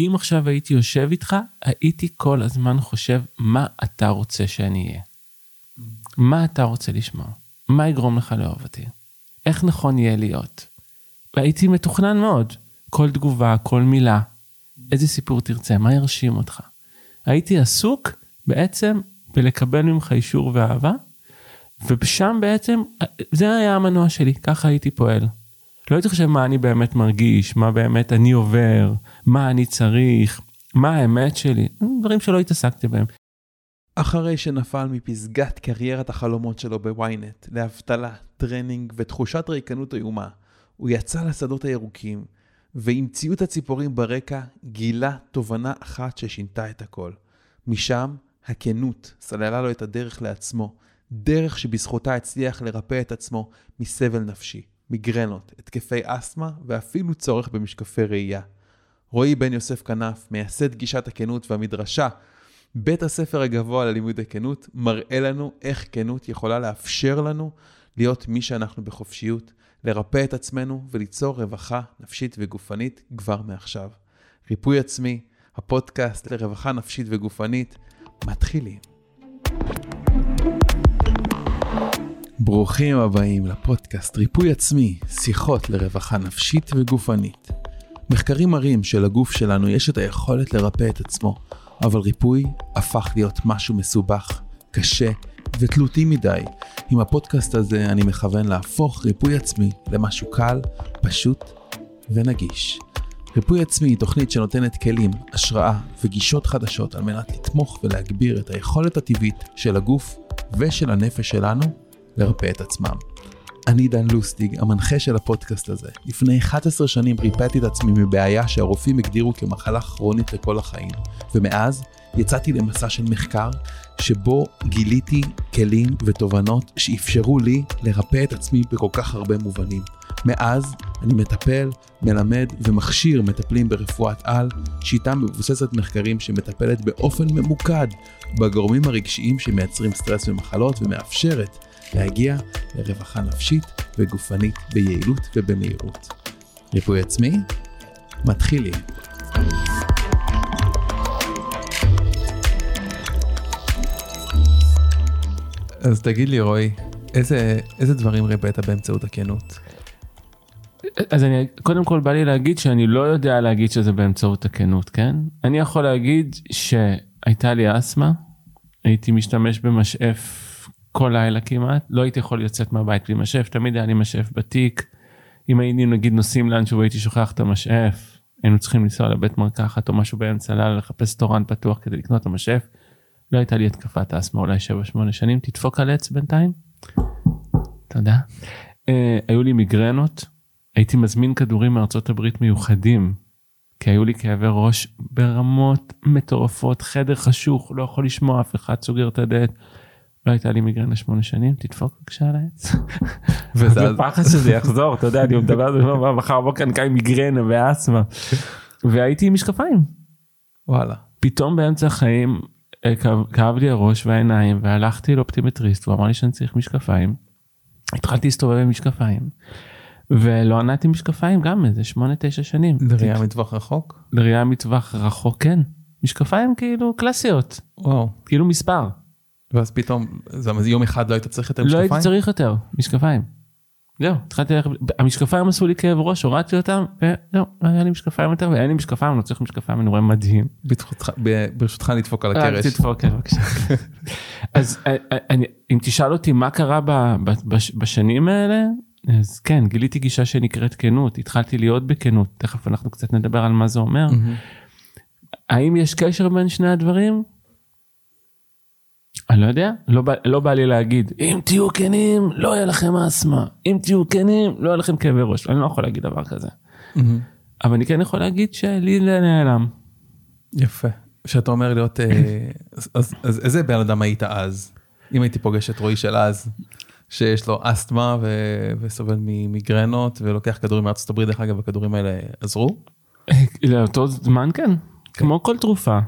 אם עכשיו הייתי יושב איתך, הייתי כל הזמן חושב מה אתה רוצה שאני אהיה. מה אתה רוצה לשמוע? מה יגרום לך לאהוב אותי? איך נכון יהיה להיות? והייתי מתוכנן מאוד. כל תגובה, כל מילה, איזה סיפור תרצה, מה ירשים אותך. הייתי עסוק בעצם בלקבל ממך אישור ואהבה, ושם בעצם, זה היה המנוע שלי, ככה הייתי פועל. לא הייתי חושב מה אני באמת מרגיש, מה באמת אני עובר, מה אני צריך, מה האמת שלי, דברים שלא התעסקתי בהם. אחרי שנפל מפסגת קריירת החלומות שלו ב ynet, לאבטלה, טרנינג ותחושת ריקנות איומה, הוא יצא לשדות הירוקים, ועם ציוץ הציפורים ברקע, גילה תובנה אחת ששינתה את הכל. משם, הכנות סללה לו את הדרך לעצמו, דרך שבזכותה הצליח לרפא את עצמו מסבל נפשי, מיגרנות, התקפי אסתמה ואפילו צורך במשקפי ראייה. רועי בן יוסף כנף, מייסד גישת הכנות והמדרשה, בית הספר הגבוה ללימוד הכנות, מראה לנו איך כנות יכולה לאפשר לנו להיות מי שאנחנו בחופשיות, לרפא את עצמנו וליצור רווחה נפשית וגופנית כבר מעכשיו. ריפוי עצמי, הפודקאסט לרווחה נפשית וגופנית, מתחילים. ברוכים הבאים לפודקאסט ריפוי עצמי, שיחות לרווחה נפשית וגופנית. מחקרים מראים שלגוף שלנו יש את היכולת לרפא את עצמו, אבל ריפוי הפך להיות משהו מסובך, קשה ותלותי מדי. עם הפודקאסט הזה אני מכוון להפוך ריפוי עצמי למשהו קל, פשוט ונגיש. ריפוי עצמי היא תוכנית שנותנת כלים, השראה וגישות חדשות על מנת לתמוך ולהגביר את היכולת הטבעית של הגוף ושל הנפש שלנו לרפא את עצמם. אני דן לוסטיג, המנחה של הפודקאסט הזה. לפני 11 שנים ריפאתי את עצמי מבעיה שהרופאים הגדירו כמחלה כרונית לכל החיים, ומאז יצאתי למסע של מחקר שבו גיליתי כלים ותובנות שאפשרו לי לרפא את עצמי בכל כך הרבה מובנים. מאז אני מטפל, מלמד ומכשיר מטפלים ברפואת על, שיטה מבוססת מחקרים שמטפלת באופן ממוקד בגורמים הרגשיים שמייצרים סטרס ומחלות ומאפשרת להגיע לרווחה נפשית וגופנית ביעילות ובמהירות. ריפוי עצמי? מתחילים. אז תגיד לי רועי, איזה, איזה דברים ריפאת באמצעות הכנות? אז אני, קודם כל בא לי להגיד שאני לא יודע להגיד שזה באמצעות הכנות, כן? אני יכול להגיד שהייתה לי אסתמה, הייתי משתמש במשאף כל לילה כמעט, לא הייתי יכול לצאת מהבית בלי משאף, תמיד היה לי משאף בתיק. אם היינו נגיד נוסעים לאנשהו והייתי שוכח את המשאף, היינו צריכים לנסוע לבית מרקחת או משהו באמצע הלילה לחפש תורן פתוח כדי לקנות את המשאף. לא הייתה לי התקפת אסתמה אולי 7-8 שנים, תדפוק על עץ בינתיים. תודה. Uh, היו לי מיגרנות, הייתי מזמין כדורים מארצות הברית מיוחדים, כי היו לי כאבי ראש ברמות מטורפות, חדר חשוך, לא יכול לשמוע אף אחד, סוגר את הדלת. לא הייתה לי מיגרנה שמונה שנים, תדפוק בבקשה על העץ. וזה פחד שזה יחזור, אתה יודע, אני מדבר על זה מחר בבוקר אני קיים מיגרנה ואסתמה. והייתי עם משקפיים. וואלה. פתאום באמצע החיים אה, כאב לי הראש והעיניים והלכתי לאופטימטריסט הוא אמר לי שאני צריך משקפיים. התחלתי להסתובב עם משקפיים. ולא ענדתי משקפיים גם איזה 8-9 שנים. לראייה מטווח רחוק? לראייה מטווח רחוק כן. משקפיים כאילו קלאסיות. וואו. כאילו מספר. ואז פתאום, זה יום אחד לא היית צריך יותר משקפיים? לא הייתי צריך יותר, משקפיים. זהו, התחלתי ללכת, המשקפיים עשו לי כאב ראש, הורדתי אותם, וזהו, לא היה לי משקפיים יותר, ואין לי משקפיים, אני לא צריך משקפיים, אני רואה מדהים. ברשותך נדפוק על הקרש. תדפוק, כן, בבקשה. אז אה, אה, אם תשאל אותי מה קרה בשנים האלה, אז כן, גיליתי גישה שנקראת כנות, התחלתי להיות בכנות, תכף אנחנו קצת נדבר על מה זה אומר. האם יש קשר בין שני הדברים? אני לא יודע, לא בא, לא בא לי להגיד, אם תהיו כנים, לא יהיה לכם אסתמה, אם תהיו כנים, לא יהיה לכם כאבי ראש, אני לא יכול להגיד דבר כזה. Mm-hmm. אבל אני כן יכול להגיד שלי זה נעלם. יפה. כשאתה אומר להיות, אה, אז, אז, אז איזה בן אדם היית אז? אם הייתי פוגש את רועי של אז, שיש לו אסתמה ו, וסובל ממיגרנות ולוקח כדורים מארצות הברית, דרך אגב, הכדורים האלה עזרו? לאותו זמן כן, כן. כמו כל תרופה.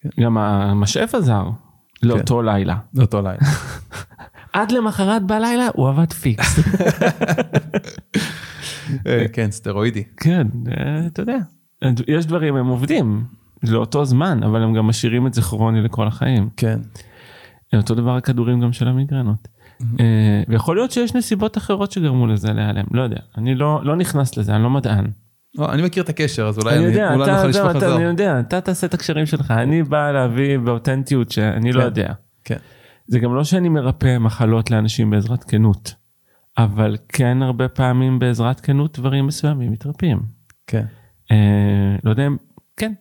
כן. גם המשאף עזר. לאותו כן. לילה. לאותו לילה. עד למחרת בלילה הוא עבד פיקס. אה, כן, סטרואידי. כן, אה, אתה יודע. יש דברים הם עובדים לאותו זמן אבל הם גם משאירים את זה כרוני לכל החיים. כן. אותו דבר הכדורים גם של המיגרנות. אה, ויכול להיות שיש נסיבות אחרות שגרמו לזה להיעלם לא יודע אני לא לא נכנס לזה אני לא מדען. לא, אני מכיר את הקשר אז אולי נוכל על זה. אני יודע, אתה תעשה את הקשרים שלך, אני בא להביא באותנטיות שאני לא כן. יודע. כן. זה גם לא שאני מרפא מחלות לאנשים בעזרת כנות, אבל כן הרבה פעמים בעזרת כנות דברים מסוימים מתרפאים. כן. אה, לא יודע אם, כן.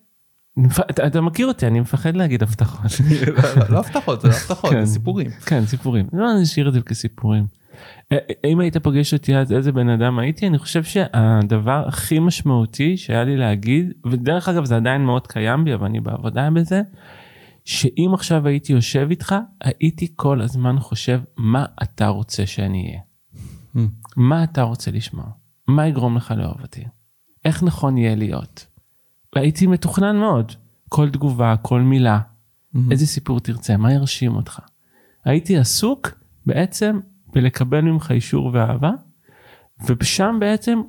אתה, מכיר אותי, אני מפחד להגיד הבטחות. לא, לא הבטחות זה לא הבטחות כן. זה סיפורים. כן, סיפורים. לא, אני אשאיר את זה כסיפורים. אה, אה, אם היית פוגש אותי אז איזה בן אדם הייתי, אני חושב שהדבר הכי משמעותי שהיה לי להגיד, ודרך אגב זה עדיין מאוד קיים בי, אבל אני בעבודה בזה, שאם עכשיו הייתי יושב איתך, הייתי כל הזמן חושב מה אתה רוצה שאני אהיה. Mm. מה אתה רוצה לשמוע? מה יגרום לך לאהוב אותי? איך נכון יהיה להיות? והייתי מתוכנן מאוד. כל תגובה, כל מילה, איזה סיפור תרצה, מה ירשים אותך. הייתי עסוק בעצם בלקבל ממך אישור ואהבה, ושם בעצם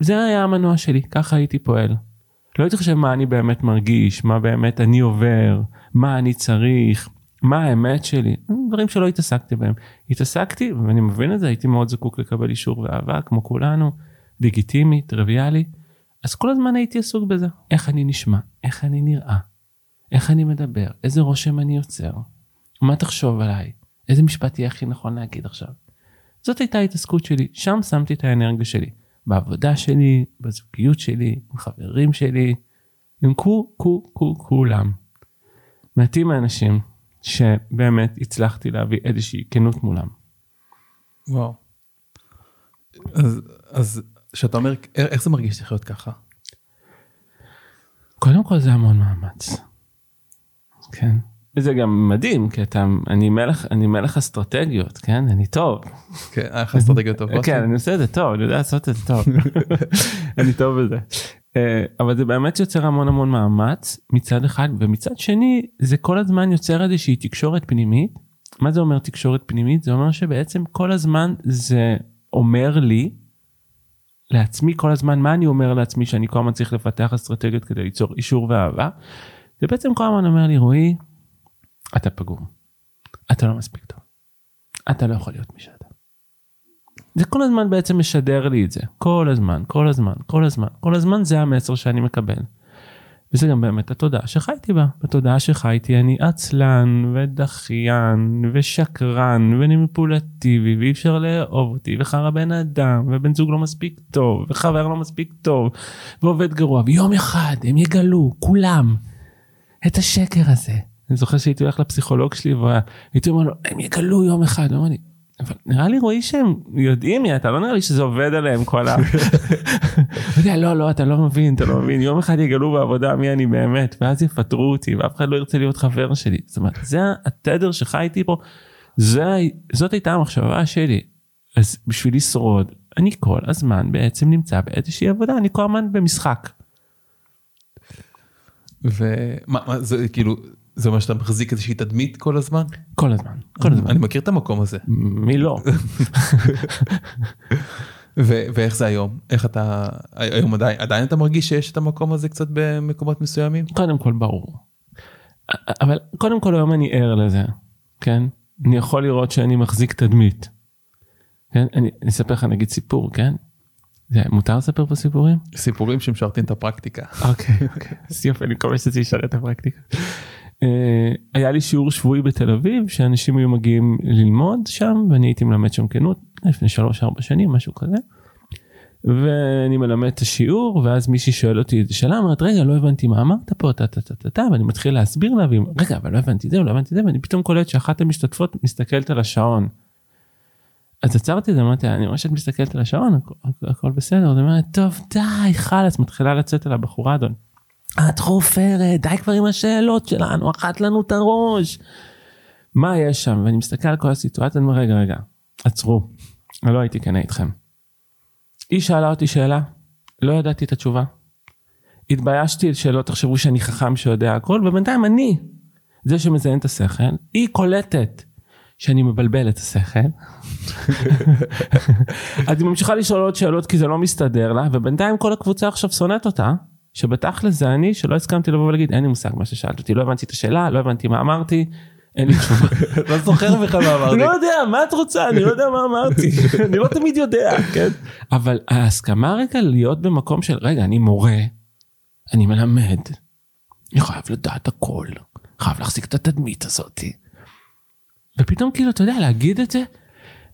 זה היה המנוע שלי, ככה הייתי פועל. לא הייתי חושב מה אני באמת מרגיש, מה באמת אני עובר, מה אני צריך, מה האמת שלי, דברים שלא התעסקתי בהם. התעסקתי, ואני מבין את זה, הייתי מאוד זקוק לקבל אישור ואהבה, כמו כולנו, לגיטימי, טריוויאלי, אז כל הזמן הייתי עסוק בזה. איך אני נשמע, איך אני נראה, איך אני מדבר, איזה רושם אני יוצר, מה תחשוב עליי, איזה משפט יהיה הכי נכון להגיד עכשיו. זאת הייתה ההתעסקות שלי, שם שמתי את האנרגיה שלי. בעבודה שלי, בזוגיות שלי, עם חברים שלי, עם כו, כו, כו, כולם. מעטים האנשים שבאמת הצלחתי להביא איזושהי כנות מולם. וואו. אז אז שאתה אומר איך זה מרגיש לחיות ככה. קודם כל זה המון מאמץ. כן. וזה גם מדהים כי אתה אני מלך אני מלך אסטרטגיות כן? אני טוב. כן, היה לך אסטרטגיות טובות. כן אני עושה את זה טוב אני יודע לעשות את זה טוב. אני טוב בזה. אה, אבל זה באמת יוצר המון המון מאמץ מצד אחד ומצד שני זה כל הזמן יוצר איזושהי תקשורת פנימית. מה זה אומר תקשורת פנימית? זה אומר שבעצם כל הזמן זה אומר לי לעצמי כל הזמן מה אני אומר לעצמי שאני כל הזמן צריך לפתח אסטרטגיות כדי ליצור אישור ואהבה. זה בעצם כל הזמן אומר לי רועי אתה פגום אתה לא מספיק טוב אתה לא יכול להיות מי שאתה. זה כל הזמן בעצם משדר לי את זה כל הזמן כל הזמן כל הזמן כל הזמן זה המסר שאני מקבל. וזה גם באמת התודעה שחייתי בה בתודעה שחייתי אני עצלן ודחיין ושקרן ומניפולטיבי ואי אפשר לאהוב אותי וחרא בן אדם ובן זוג לא מספיק טוב וחבר לא מספיק טוב ועובד גרוע ויום אחד הם יגלו כולם את השקר הזה. אני זוכר שהייתי הולך לפסיכולוג שלי והייתי אומר לו הם יגלו יום אחד. הוא אבל נראה לי רועי שהם יודעים מי אתה לא נראה לי שזה עובד עליהם כל ה... יודע, לא לא אתה לא מבין אתה לא מבין יום אחד יגלו בעבודה מי אני באמת ואז יפטרו אותי ואף אחד לא ירצה להיות חבר שלי זאת אומרת זה התדר שחייתי פה זה זאת הייתה המחשבה שלי אז בשביל לשרוד אני כל הזמן בעצם נמצא באיזושהי עבודה אני כל הזמן במשחק. ומה מה, זה כאילו זה אומר שאתה מחזיק איזושהי תדמית כל הזמן. כל הזמן כל הזמן אני מכיר את המקום הזה. מי לא ו- ואיך זה היום איך אתה היום עדיין עדיין אתה מרגיש שיש את המקום הזה קצת במקומות מסוימים. קודם כל ברור. אבל קודם כל היום אני ער לזה, כן? אני יכול לראות שאני מחזיק תדמית. כן? אני אני אספר לך נגיד סיפור, כן? זה מותר לספר פה סיפורים? סיפורים שמשרתים את הפרקטיקה. אוקיי, אוקיי. יופי, אני מקווה שזה ישרת את הפרקטיקה. אה, היה לי שיעור שבועי בתל אביב שאנשים היו מגיעים ללמוד שם ואני הייתי מלמד שם כנות לפני 3-4 שנים משהו כזה. ואני מלמד את השיעור ואז מישהי שואל אותי איזה שאלה אומרת רגע לא הבנתי מה אמרת פה טה טה טה טה טה ואני מתחיל להסביר לה והיא רגע אבל לא הבנתי את זה לא הבנתי את זה ואני פתאום קולט שאחת המשתתפות מסתכלת על השעון. אז עצרתי את זה אמרתי אני רואה שאת מסתכלת על השעון הכל, הכל בסדר. אז אומרת טוב די חלאס מתחילה לצאת על הבחורה אדון. את חופרת די כבר עם השאלות שלנו אכלת לנו את הראש. מה יש שם ואני מסתכל על כל הסיטואציה אני אומר רגע רגע עצרו. אני לא הייתי כנה איתכם. היא שאלה אותי שאלה, לא ידעתי את התשובה. התביישתי שלא תחשבו שאני חכם שיודע הכל, ובינתיים אני, זה שמזיין את השכל, היא קולטת שאני מבלבל את השכל. אז היא ממשיכה לשאול עוד שאלות כי זה לא מסתדר לה, ובינתיים כל הקבוצה עכשיו שונאת אותה, שבתכל'ס זה אני שלא הסכמתי לבוא ולהגיד אין לי מושג מה ששאלת אותי לא הבנתי את השאלה לא הבנתי מה אמרתי אין לי תשובה. לא זוכר בכלל מה אמרתי. לא יודע מה את רוצה אני לא יודע מה אמרתי אני לא תמיד יודע כן אבל ההסכמה רגע להיות במקום של רגע אני מורה אני מלמד אני חייב לדעת הכל חייב להחזיק את התדמית הזאתי. ופתאום כאילו אתה יודע להגיד את זה.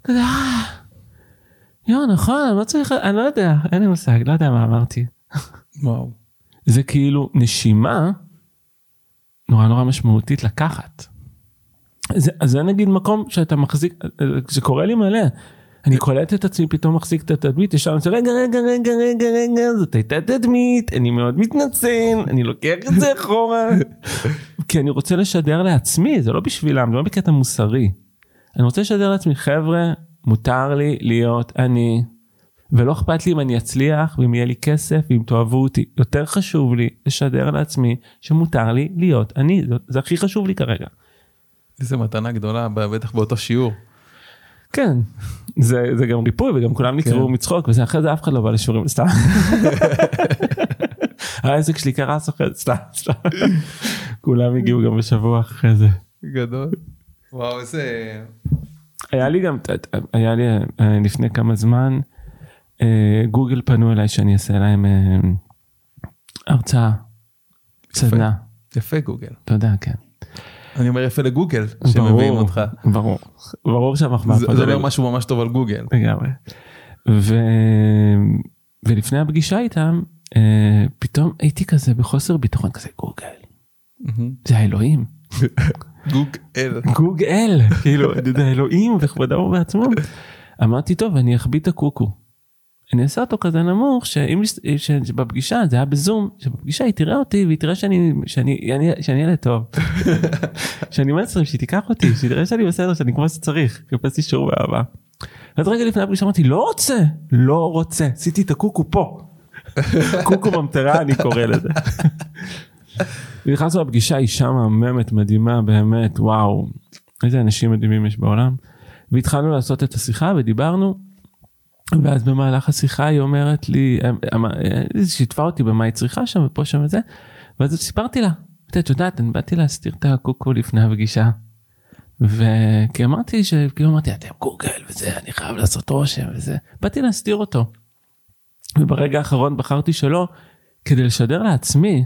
אה. יואו נכון אני לא צריך אני לא יודע אין לי מושג לא יודע מה אמרתי. וואו. זה כאילו נשימה נורא נורא משמעותית לקחת. זה, אז זה נגיד מקום שאתה מחזיק, זה קורה לי מלא. אני קולט את עצמי פתאום מחזיק את התדמית ישר אני רגע רגע רגע רגע רגע זאת הייתה תדמית אני מאוד מתנצל אני לוקח את זה אחורה כי אני רוצה לשדר לעצמי זה לא בשבילם זה לא בקטע מוסרי. אני רוצה לשדר לעצמי חבר'ה מותר לי להיות אני ולא אכפת לי אם אני אצליח ואם יהיה לי כסף ואם תאהבו אותי יותר חשוב לי לשדר לעצמי שמותר לי להיות אני זה, זה הכי חשוב לי כרגע. איזה מתנה גדולה בטח באותו שיעור. כן זה זה גם ריפוי וגם כולם נקראו כן. מצחוק וזה אחרי זה אף אחד לא בא לשיעורים סתם. העסק שלי קרס אחרי זה סתם סתם. כולם הגיעו גם בשבוע אחרי זה. גדול. וואו איזה... היה לי גם היה לי אה, לפני כמה זמן גוגל פנו אליי שאני אעשה להם אה, הרצאה. סדנה. יפה גוגל. תודה כן. אני אומר יפה לגוגל שמביאים אותך. ברור ברור שהמחמאה זה אומר משהו ממש טוב על גוגל. לגמרי. ולפני הפגישה איתם אה, פתאום הייתי כזה בחוסר ביטחון כזה גוגל. זה האלוהים גוגל. גוגל כאילו זה האלוהים וכבודם ובעצמו. אמרתי טוב אני אחביא את הקוקו. אני אעשה אותו כזה נמוך שאם שבפגישה זה היה בזום שבפגישה היא תראה אותי והיא תראה שאני שאני שאני שאני ילד טוב. שאני מנסרים שהיא תיקח אותי שהיא תראה שאני בסדר שאני כמו שצריך חיפש אישור ואהבה. אז רגע לפני הפגישה אמרתי לא רוצה לא רוצה עשיתי את הקוקו פה. קוקו ממטרה אני קורא לזה. נכנסנו לפגישה אישה מהממת מדהימה באמת וואו איזה אנשים מדהימים יש בעולם. והתחלנו לעשות את השיחה ודיברנו. ואז במהלך השיחה היא אומרת לי אמ- היא שיתפה אותי במה היא צריכה שם ופה שם וזה. ואז סיפרתי לה את יודעת אני באתי להסתיר את הקוקו לפני הפגישה. וכי אמרתי שכאילו אמרתי אתם גוגל וזה אני חייב לעשות רושם וזה באתי להסתיר אותו. וברגע האחרון בחרתי שלא כדי לשדר לעצמי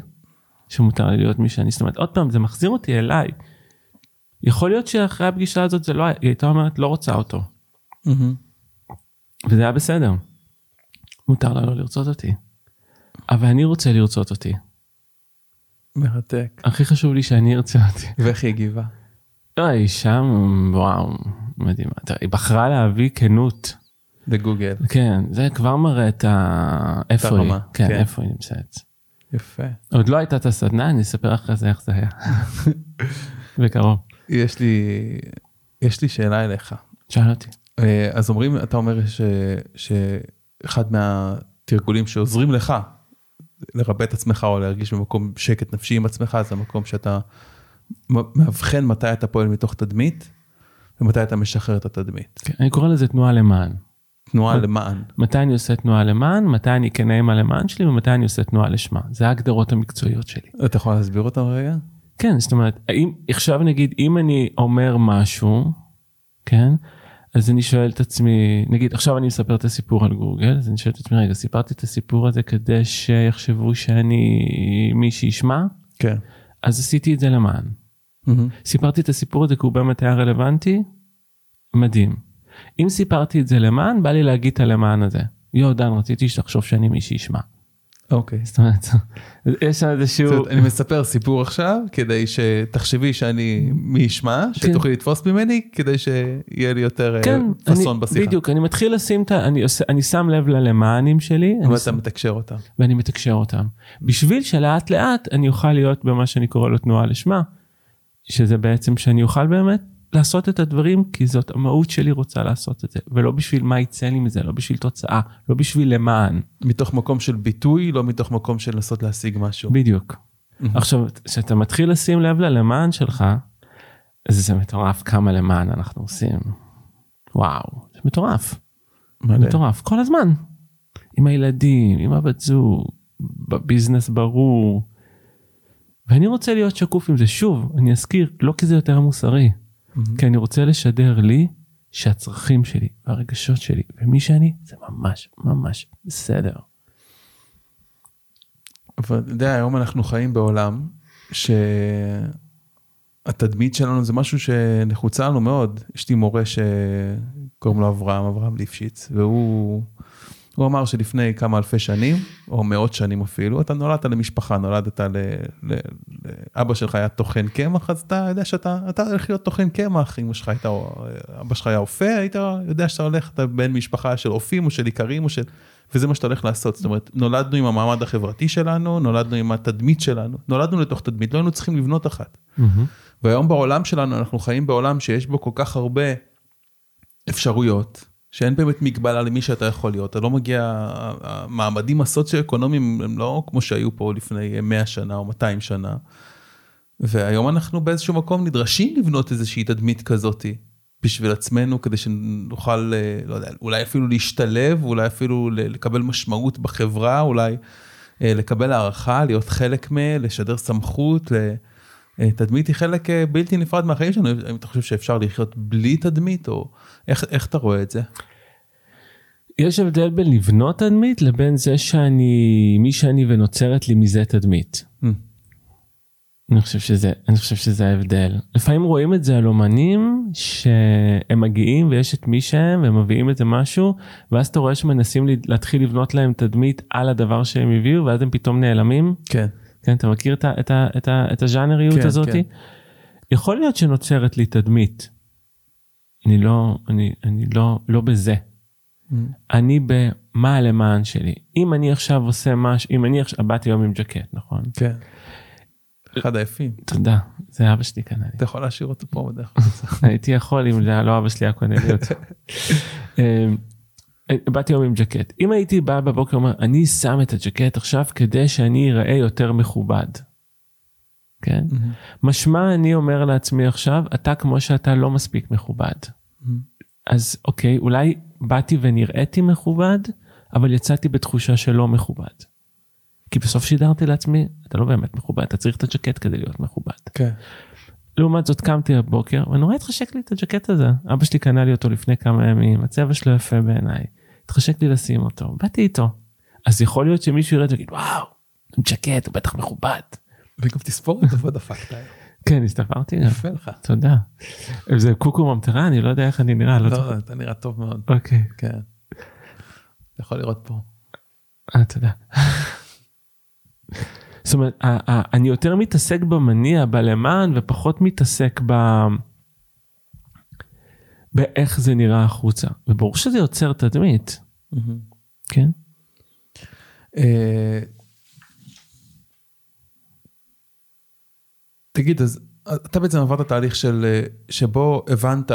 שמותר לי להיות מי שאני זאת אומרת עוד פעם זה מחזיר אותי אליי. יכול להיות שאחרי הפגישה הזאת זה לא היה- היא הייתה אומרת לא רוצה אותו מהמם. וזה היה בסדר. מותר לה לא לרצות אותי. אבל אני רוצה לרצות אותי. מרתק. הכי חשוב לי שאני ארצה אותי. ואיך היא הגיבה? לא, היא שם וואו מדהימה. היא בחרה להביא כנות. בגוגל. כן זה כבר מראה את ה... איפה היא. הרמה, כן, כן. איפה היא נמצאת. יפה. עוד לא הייתה את הסדנה אני אספר אחרי זה איך זה היה. בקרוב. יש לי יש לי שאלה אליך. שאל אותי. אה, אז אומרים אתה אומר ש, שאחד מהתרגולים שעוזרים לך לרפא את עצמך או להרגיש במקום שקט נפשי עם עצמך זה המקום שאתה מאבחן מתי אתה פועל מתוך תדמית ומתי אתה משחרר את התדמית. כן, אני קורא לזה תנועה למען. תנועה. למען. מתי אני עושה תנועה למען, מתי אני כנה עם הלמען שלי ומתי אני עושה תנועה לשמה. זה ההגדרות המקצועיות שלי. אתה יכול להסביר אותם רגע? כן, זאת אומרת, האם, עכשיו נגיד, אם אני אומר משהו, כן, אז אני שואל את עצמי, נגיד, עכשיו אני מספר את הסיפור על גוגל, אז אני שואל את עצמי, רגע, סיפרתי את הסיפור הזה כדי שיחשבו שאני מי שישמע, כן. אז עשיתי את זה למען. סיפרתי את הסיפור הזה כי הוא באמת היה רלוונטי, מדהים. אם סיפרתי את זה למען, בא לי להגיד את הלמען הזה. יו, דן, רציתי שתחשוב שאני מי שישמע. אוקיי. זאת אומרת, יש שם איזשהו... אני מספר סיפור עכשיו כדי שתחשבי שאני מי ישמע שתוכלי לתפוס ממני כדי שיהיה לי יותר אה, כן, אני, פאסון בשיחה. בדיוק, אני מתחיל לשים את ה... אני, שם לב ללמענים שלי ואתה שם, מתקשר אותם. ואני מתקשר אותם. בשביל שלאט לאט אני אוכל להיות במה שאני קורא לו תנועה לשמה, שזה בעצם שאני אוכל באמת לעשות את הדברים כי זאת המהות שלי רוצה לעשות את זה, ולא בשביל מה יצא לי מזה, לא בשביל תוצאה, לא בשביל למען, מתוך מקום של ביטוי לא מתוך מקום של לנסות להשיג משהו. בדיוק. עכשיו, כשאתה מתחיל לשים לב ללמען שלך, זה מטורף כמה למען אנחנו עושים. וואו, זה מטורף. מלא. מטורף כל הזמן עם הילדים עם הבת זוג בביזנס ברור. ואני רוצה להיות שקוף עם זה שוב אני אזכיר לא כי זה יותר מוסרי כי אני רוצה לשדר לי שהצרכים שלי והרגשות שלי ומי שאני זה ממש ממש בסדר. אבל אתה יודע, היום אנחנו חיים בעולם שהתדמית שלנו זה משהו שנחוצה לנו מאוד. יש לי מורה שקוראים לו אברהם, אברהם ליפשיץ, והוא הוא אמר שלפני כמה אלפי שנים, או מאות שנים אפילו, אתה נולדת למשפחה, נולדת ל... ל... אבא שלך היה טוחן קמח, אז אתה יודע שאתה אתה הולך להיות טוחן קמח, אמא שלך הייתה, אבא שלך היה אופה, היית יודע שאתה הולך, אתה בן משפחה של אופים או של איכרים או של... וזה מה שאתה הולך לעשות, זאת אומרת, נולדנו עם המעמד החברתי שלנו, נולדנו עם התדמית שלנו, נולדנו לתוך תדמית, לא היינו צריכים לבנות אחת. והיום בעולם שלנו, אנחנו חיים בעולם שיש בו כל כך הרבה אפשרויות, שאין באמת מגבלה למי שאתה יכול להיות, אתה לא מגיע, המעמדים הסוציו-אקונומיים הם לא כמו שהיו פה לפני 100 שנה או 200 שנה. והיום אנחנו באיזשהו מקום נדרשים לבנות איזושהי תדמית כזאתי בשביל עצמנו כדי שנוכל, לא יודע, אולי אפילו להשתלב, אולי אפילו לקבל משמעות בחברה, אולי לקבל הערכה, להיות חלק מ... לשדר סמכות. תדמית היא חלק בלתי נפרד מהחיים שלנו, אם אתה חושב שאפשר לחיות בלי תדמית או איך, איך אתה רואה את זה? יש הבדל בין לבנות תדמית לבין זה שאני מי שאני ונוצרת לי מזה תדמית. Mm. אני חושב שזה אני חושב שזה ההבדל לפעמים רואים את זה על אומנים שהם מגיעים ויש את מי שהם והם מביאים איזה משהו ואז אתה רואה שמנסים להתחיל לבנות להם תדמית על הדבר שהם הביאו ואז הם פתאום נעלמים. כן. כן אתה מכיר את, את, את, את הז'אנריות כן, הזאת? כן. יכול להיות שנוצרת לי תדמית. אני לא אני אני לא לא בזה. Mm. אני במה למען שלי אם אני עכשיו עושה משהו אם אני עכשיו באתי היום עם ג'קט נכון. כן. אחד היפים. תודה, זה אבא שלי קנה לי. אתה יכול להשאיר אותו פה בדרך כלל. הייתי יכול אם זה היה לא אבא שלי היה קונה לי אותו. באתי היום עם ג'קט. אם הייתי בא בבוקר ואומר אני שם את הג'קט עכשיו כדי שאני אראה יותר מכובד. כן? משמע אני אומר לעצמי עכשיו אתה כמו שאתה לא מספיק מכובד. אז אוקיי אולי באתי ונראיתי מכובד אבל יצאתי בתחושה שלא מכובד. כי בסוף שידרתי לעצמי אתה לא באמת מכובד אתה צריך את הג'קט כדי להיות מכובד. כן. לעומת זאת קמתי בבוקר ונורא התחשק לי את הג'קט הזה אבא שלי קנה לי אותו לפני כמה ימים הצבע שלו יפה בעיניי התחשק לי לשים אותו באתי איתו. אז יכול להיות שמישהו יראה את זה ויגיד וואו ג'קט הוא בטח מכובד. וגם תספורת טובה דפקת. כן הסתפרתי גם. יפה לך. תודה. זה קוקו ממטרה אני לא יודע איך אני נראה. לא, אתה נראה טוב מאוד. אוקיי. כן. אתה יכול לראות פה. אה תודה. זאת אומרת, אני יותר מתעסק במניע, בלמען, ופחות מתעסק ב... באיך זה נראה החוצה. וברור שזה יוצר תדמית. כן? אה, תגיד, אז אתה בעצם עברת תהליך של, אה, שבו הבנת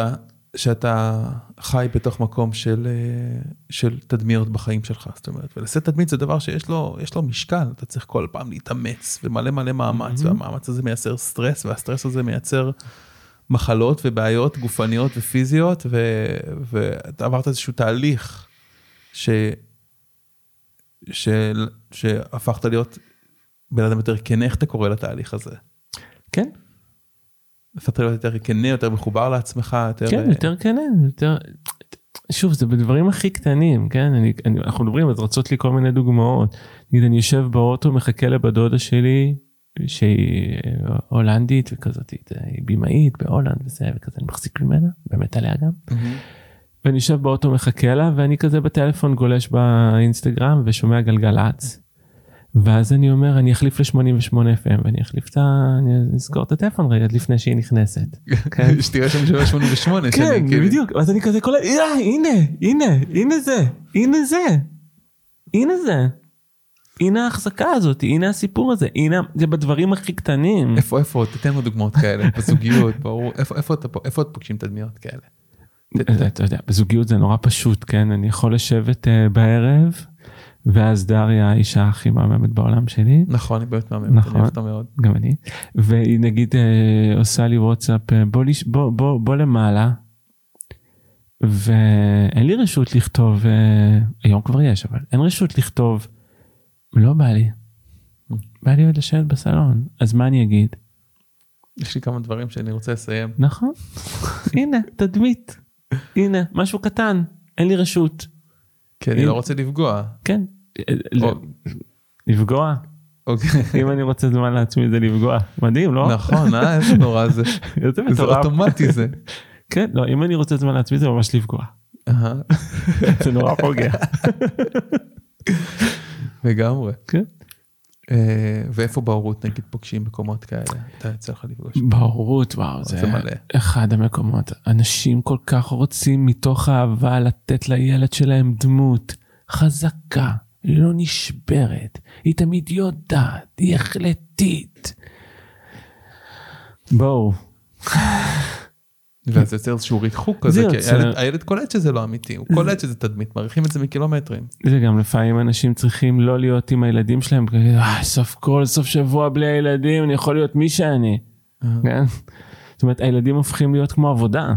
שאתה חי בתוך מקום של, אה, של תדמיות בחיים שלך, זאת אומרת, ולשאת תדמית זה דבר שיש לו, לו משקל, אתה צריך כל פעם להתאמץ ומלא מלא מאמץ, mm-hmm. והמאמץ הזה מייצר סטרס, והסטרס הזה מייצר מחלות ובעיות גופניות ופיזיות, ו, ואתה עברת איזשהו תהליך ש, ש, שהפכת להיות בן אדם יותר כן, איך אתה קורא לתהליך הזה? כן, הפכת להיות יותר כנה, יותר מחובר לעצמך, יותר... כן, יותר כנה, יותר... שוב, זה בדברים הכי קטנים, כן? אני, אני, אנחנו מדברים, אז רצות לי כל מיני דוגמאות. נגיד, אני יושב באוטו, מחכה לבת דודה שלי, שהיא הולנדית וכזאת, היא בימאית בהולנד וזה, וכזה, אני מחזיק ממנה, באמת עליה גם. Mm-hmm. ואני יושב באוטו, מחכה לה, ואני כזה בטלפון גולש באינסטגרם ושומע גלגלצ. ואז אני אומר אני אחליף ל-88 FM ואני אחליף את ה... אני אסגור את הטלפון רגע לפני שהיא נכנסת. שתראה שם 88 כן בדיוק אז אני כזה כל הנה הנה הנה זה הנה זה הנה זה. הנה ההחזקה הזאת הנה הסיפור הזה הנה זה בדברים הכי קטנים. איפה איפה תתן לנו דוגמאות כאלה בזוגיות ברור איפה איפה איפה את פוגשים תדמיות כאלה. אתה יודע בזוגיות זה נורא פשוט כן אני יכול לשבת uh, בערב. ואז דריה האישה הכי מהממת בעולם שלי. נכון, היא באמת מהממת, נכון, אני אוהב אותה מאוד. גם אני. והיא נגיד אה, עושה לי וואטסאפ, אה, בוא, לש... בוא, בוא, בוא למעלה. ואין לי רשות לכתוב, אה, היום כבר יש, אבל אין רשות לכתוב לא בא לי. בא לי עוד לשבת בסלון, אז מה אני אגיד? יש לי כמה דברים שאני רוצה לסיים. נכון. הנה, תדמית. הנה, משהו קטן, אין לי רשות. כי אני לא רוצה לפגוע. כן. לפגוע? אוקיי. אם אני רוצה זמן לעצמי זה לפגוע. מדהים, לא? נכון, אה? איזה נורא זה. איזה זה. אוטומטי זה. כן, לא, אם אני רוצה זמן לעצמי זה ממש לפגוע. זה נורא פוגע. לגמרי. כן. אה, ואיפה בהורות נגיד פוגשים מקומות כאלה? אתה יוצא לך לפגוש. בהורות, וואו, זה זה מלא. אחד המקומות. אנשים כל כך רוצים מתוך אהבה לתת לילד שלהם דמות חזקה, לא נשברת, היא תמיד יודעת, היא החלטית. בואו, ואז זה יוצר איזשהו ריחוק זה כזה, כי הילד- הילד קולט שזה לא אמיתי, הוא קולט שזה תדמית, מעריכים את זה מקילומטרים. זה גם לפעמים אנשים צריכים לא להיות עם הילדים שלהם, "אה, סוף כל סוף שבוע בלי הילדים, אני יכול להיות מי שאני. כן? זאת אומרת, הילדים הופכים להיות כמו עבודה.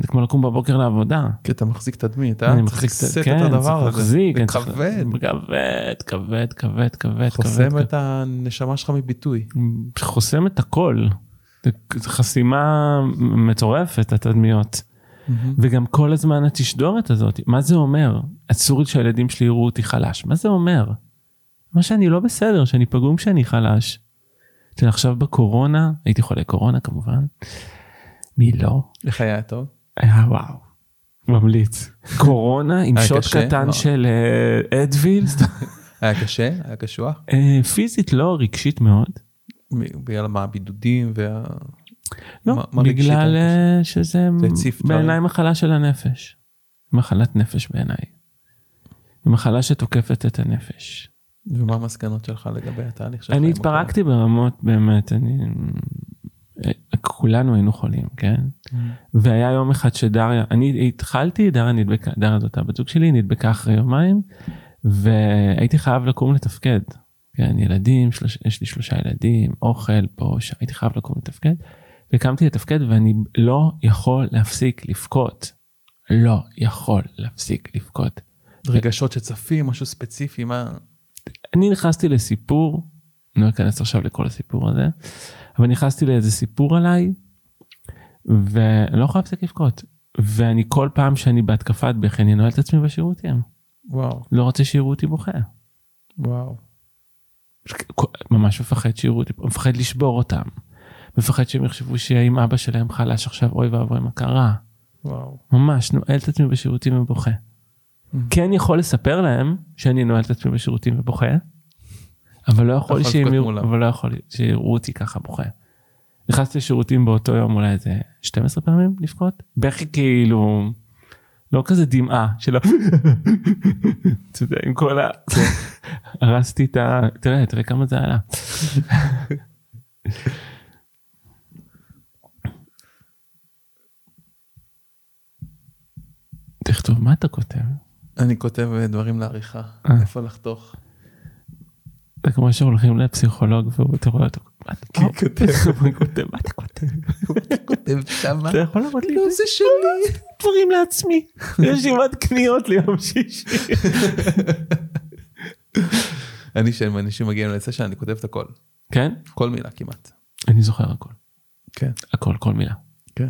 זה כמו לקום בבוקר לעבודה. כי אתה מחזיק תדמית, אה? אני מחזיק את לשאת כן, צריך. להחזיק, זה כבד. כבד, כבד, כבד, כבד, חוסם. את הנשמה שלך מביטוי. חוסם את הכל. חסימה מטורפת, התדמיות. וגם כל הזמן התשדורת הזאת, מה זה אומר? אסור שהילדים שלי יראו אותי חלש. מה זה אומר? מה שאני לא בסדר, שאני פגום כשאני חלש. אתה עכשיו בקורונה, הייתי חולה קורונה כמובן. מי לא? איך היה טוב? היה וואו. ממליץ. קורונה עם שוט קשה? קטן לא. של אה, אדוויל. היה קשה? היה קשוח? אה, פיזית לא, רגשית מאוד. בגלל מה הבידודים וה... לא, מה- מה בגלל? אה, שזה? בעיניי מחלה של הנפש. מחלת נפש בעיניי. היא מחלה שתוקפת את הנפש. ומה המסקנות שלך לגבי התהליך שלך? אני התפרקתי ברמות באמת, אני... אה, כולנו היינו חולים, כן? הקורונה? והיה יום אחד שדריה, אני התחלתי, דריה נדבקה, דריה זאת הבת זוג שלי, נדבקה אחרי יומיים, והייתי חייב לקום לתפקד. כן, ילדים, שלוש, יש לי שלושה ילדים, אוכל, פה, שם, הייתי חייב לקום לתפקד. והקמתי לתפקד ואני לא יכול להפסיק לבכות. לא יכול להפסיק לבכות. רגשות שצפים, משהו ספציפי, מה... אני נכנסתי לסיפור, אני לא אכנס עכשיו לכל הסיפור הזה, אבל נכנסתי לאיזה סיפור עליי, ואני לא יכול להפסיק לבכות. ואני כל פעם שאני בהתקפת בכי, אני נועל את עצמי בשירותים. וואו, לא רוצה שיראו אותי בוכה. וואו. ממש מפחד שיראו אותי, מפחד לשבור אותם. מפחד שהם יחשבו שאם אבא שלהם חלש עכשיו, אוי ואבוי מה קרה. וואו. ממש נועל את עצמי בשירותים ובוכה. כן יכול לספר להם שאני נועל את עצמי בשירותים ובוכה, אבל לא יכול. אבל לא יכול שיראו אותי ככה בוכה. נכנסתי לשירותים באותו יום אולי איזה 12 פעמים לבכות, בכי כאילו, לא כזה דמעה שלא, אתה יודע, עם כל ה... הרסתי את ה... תראה, תראה כמה זה עלה. תכתוב מה אתה כותב. אני כותב אה, דברים לעריכה, אה. איפה לחתוך. זה כמו שהולכים לפסיכולוג והוא אתה רואה אותו. מה אתה כותב. מה אתה כותב? מה אתה כותב? כותב שמה. אתה יכול להראות לי לא, זה שלי. דברים לעצמי. רשימת קניות ליום שישי. אני כשאנשים מגיעים לסשן אני כותב את הכל. כן? כל מילה כמעט. אני זוכר הכל. כן. הכל, כל מילה. כן.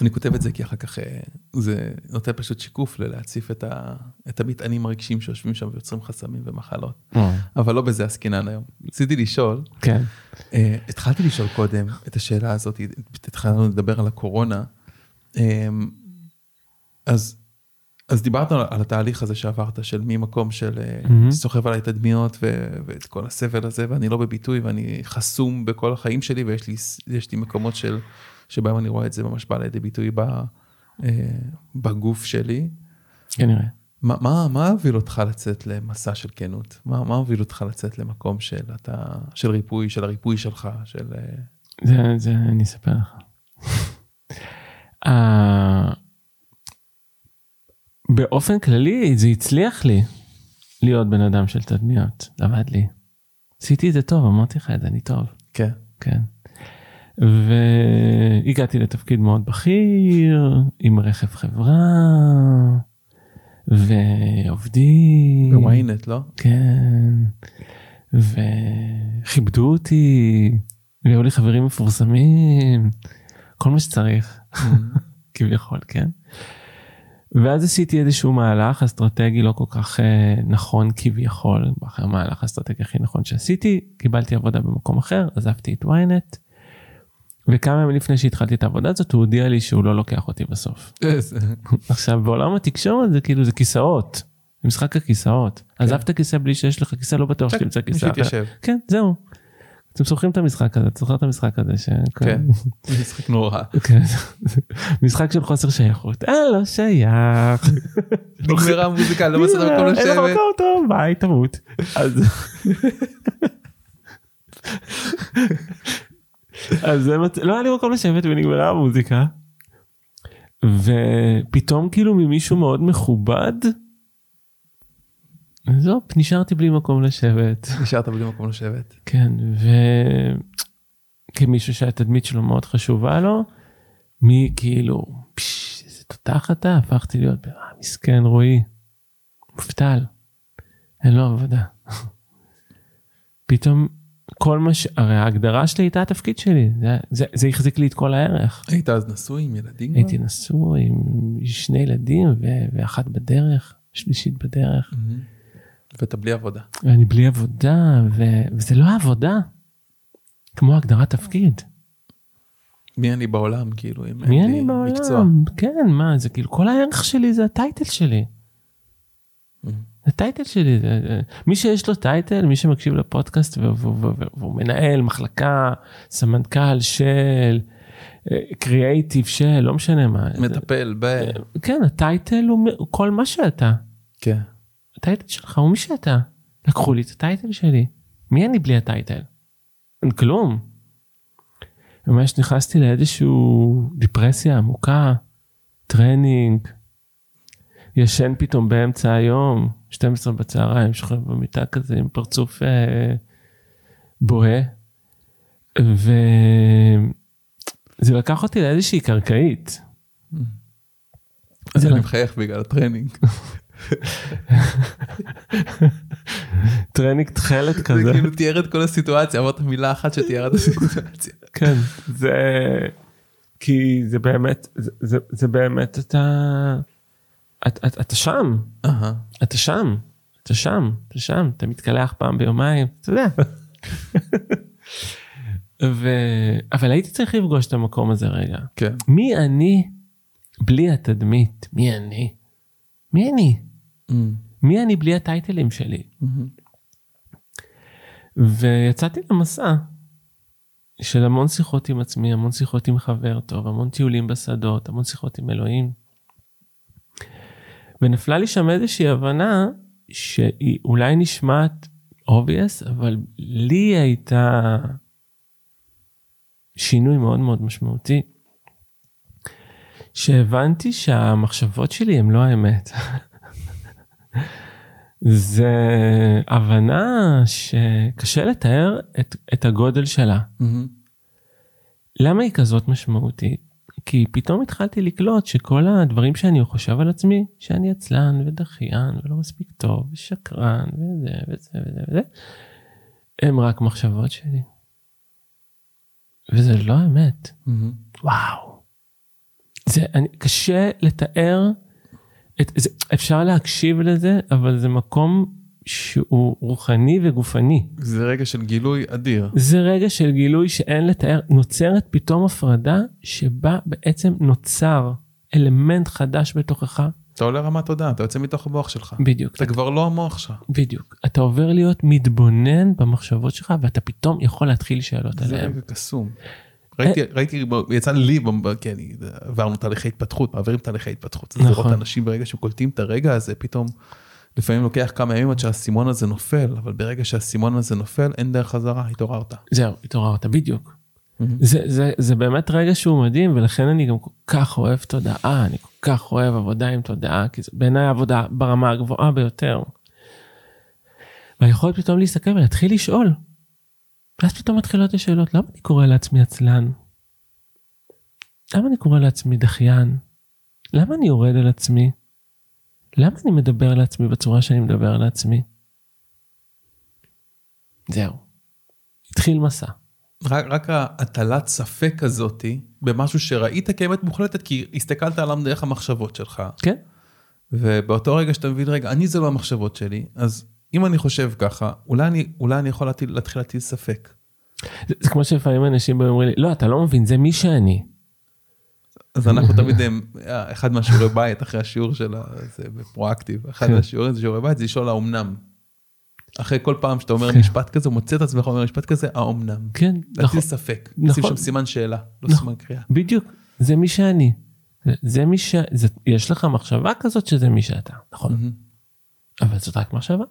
אני כותב את זה כי אחר כך אה, זה נותן פשוט שיקוף ללהציף את, ה, את המטענים הרגשיים שיושבים שם ויוצרים חסמים ומחלות. אבל לא בזה עסקינן היום. רציתי לשאול, כן. uh, התחלתי לשאול קודם את השאלה הזאת, התחלנו לדבר על הקורונה, um, אז, אז דיברת על, על התהליך הזה שעברת של ממקום של מהמם. סוחב עליי תדמיות ו, ואת כל הסבל הזה ואני לא בביטוי ואני חסום בכל החיים שלי ויש לי, לי מקומות של, שבהם אני רואה את זה ממש בא לידי ביטוי ב, uh, בגוף שלי. כנראה. מה, מה, מה הוביל אותך לצאת למסע של כנות? מה, מה הוביל אותך לצאת למקום של, אתה, של ריפוי, של הריפוי שלך, של... אה, זה, זה אני אספר לך. באופן כללי זה הצליח לי להיות בן אדם של תדמיות, עבד לי. עשיתי את זה טוב, אמרתי לך את זה, אני טוב. כן. כן. והגעתי לתפקיד מאוד בכיר, עם רכב חברה, ועובדים. בוויינט, לא? כן. וכיבדו אותי, והיו לי חברים מפורסמים, כל מה שצריך, כביכול, כן. ואז עשיתי איזשהו מהלך אסטרטגי לא כל כך אה, נכון כביכול, אחרי המהלך האסטרטגי הכי נכון שעשיתי, קיבלתי עבודה במקום אחר, עזבתי את ynet, וכמה ימים לפני שהתחלתי את העבודה הזאת הוא הודיע לי שהוא לא לוקח אותי בסוף. עכשיו בעולם התקשורת זה כאילו זה כיסאות, זה משחק הכיסאות. עזב את הכיסא בלי שיש לך כיסא לא בטוח שתמצא כיסא אחר. כן זהו. אתם זוכרים את המשחק הזה, אתה זוכר את המשחק הזה? ש... כן, זה משחק נורא. כן. משחק של חוסר שייכות. אה לא שייך. נגמרה המוזיקה, לא מצאת מקום אין לך לשבת. מקום טוב, ביי תמות. אז אז זה מצ- לא היה לי מקום לשבת ונגמרה המוזיקה. ופתאום כאילו ממישהו מאוד מכובד. זהו, נשארתי בלי מקום לשבת. נשארת בלי מקום לשבת. כן, וכמישהו שהתדמית שלו מאוד חשובה לו, מי כאילו, פש, איזה תותח אתה, הפכתי להיות, אה, מסכן רועי, מובטל, אין לו עבודה. פתאום כל מה ש... הרי ההגדרה שלי הייתה התפקיד שלי, זה, זה, זה החזיק לי את כל הערך. היית אז נשוי עם ילדים? הייתי נשוי עם שני ילדים ו- ואחת בדרך, שלישית בדרך. מהמם. ואתה בלי עבודה. ואני בלי עבודה, ו- וזה לא עבודה, כמו הגדרת תפקיד. מי אני בעולם כאילו אם אין מי לי אני מקצוע. בעולם? כן, מה, זה כאילו, כל הערך שלי זה הטייטל שלי. Mhm. זה טייטל שלי, זה, זה, מי שיש לו טייטל, מי שמקשיב לפודקאסט והוא, והוא, והוא, והוא מנהל מחלקה, סמנכ"ל של, קריאייטיב של, לא משנה מה. מטפל ב... זה, כן, ה title הוא כל מה שאתה. כן. ה title שלך הוא מי שאתה. לקחו לי את ה title שלי. מי אני בלי ה title? אין כלום. ממש נכנסתי לאיזשהו דיפרסיה עמוקה, טרנינג, ישן פתאום באמצע היום, 12 בצהריים, שוכב במיטה כזה עם פרצוף אה, בוהה, וזה לקח אותי לאיזושהי קרקעית. אז אני מחייך בגלל הטרנינג. טרנינג תכלת זה כזה. כאילו תיאר את כל הסיטואציה, אמרת מילה אחת שתיארה את הסיטואציה. כן, זה כי זה באמת, זה, זה, זה באמת אתה, אתה, אתה, אתה שם, אהה. אתה שם, אתה שם, אתה שם, אתה מתקלח פעם ביומיים, אתה יודע. ו... אבל הייתי צריך לפגוש את המקום הזה רגע. כן. מי אני בלי התדמית? מי אני? מי אני? מי אני בלי הטייטלים שלי? ויצאתי למסע של המון שיחות עם עצמי, המון שיחות עם חבר טוב, המון טיולים בשדות, המון שיחות עם אלוהים. ונפלה לי שם איזושהי הבנה שהיא אולי נשמעת obvious, אבל לי הייתה שינוי מאוד מאוד משמעותי. שהבנתי שהמחשבות שלי הן לא האמת. זה הבנה שקשה לתאר את, את הגודל שלה. אמ. למה היא כזאת משמעותית? כי פתאום התחלתי לקלוט שכל הדברים שאני חושב על עצמי, שאני עצלן ודחיין ולא מספיק טוב ושקרן וזה וזה וזה וזה, הם רק מחשבות שלי. וזה לא האמת. אמ. וואו. זה אני, קשה לתאר, את, זה, אפשר להקשיב לזה, אבל זה מקום שהוא רוחני וגופני. זה רגע של גילוי אדיר. זה רגע של גילוי שאין לתאר, נוצרת פתאום הפרדה שבה בעצם נוצר אלמנט חדש בתוכך. אתה עולה רמת תודעה, אתה יוצא מתוך המוח שלך. בדיוק, אתה כבר לא המוח שלך. בדיוק. אתה עובר להיות מתבונן במחשבות שלך ואתה פתאום יכול להתחיל שאלות זה עליהן. רגע קסום. ראיתי, ראיתי, יצא לי, כי אני, עברנו תהליכי התפתחות, מעבירים תהליכי התפתחות. נכון. לראות אנשים ברגע שהם קולטים את הרגע הזה, פתאום, לפעמים לוקח כמה ימים עד שהאסימון הזה נופל, אבל ברגע שהאסימון הזה נופל, אין דרך חזרה, התעוררת. זהו, התעוררת, בדיוק. מהמם. זה, זה, זה באמת רגע שהוא מדהים ולכן אני גם כל כך אוהב תודעה, אני כל כך אוהב עבודה עם תודעה, כי זה בעיניי עבודה ברמה הגבוהה ביותר. והיכולת פתאום להסתכל ולהתחיל לשאול. ואז פתאום מתחילות השאלות, למה אני קורא לעצמי עצלן? למה אני קורא לעצמי דחיין? למה אני יורד על עצמי? למה אני מדבר לעצמי בצורה שאני מדבר לעצמי? זהו. התחיל מסע. רק, רק ההטלת ספק הזאתי במשהו שראית כאמת מוחלטת, כי הסתכלת עליו דרך המחשבות שלך. כן? ובאותו רגע שאתה מבין, רגע, אני זה לא המחשבות שלי, אז אם אני חושב ככה, אולי אני, אולי אני יכול להטיל, להתחיל להטיל ספק. זה, זה כמו שלפעמים אנשים אומרים לי, לא, אתה לא מבין, זה מי שאני. אז אנחנו תמיד, הם- אחד מהשיעורי בית אחרי השיעור של ה- זה בפרואקטיב, אחד כן. מהשיעורים זה שיעורי בית, זה לשאול האומנם. אחרי כל פעם שאתה אומר כן. משפט כזה, מוצא את עצמך אומר משפט כזה, האומנם. כן, להטיל נכון, ספק, נכון. שים שם סימן שאלה, לא נכון. סימן קריאה. בדיוק, זה מי שאני. זה- מי ש... יש לך מחשבה כזאת שזה מי שאתה, נכון? אבל זאת רק מחשבה.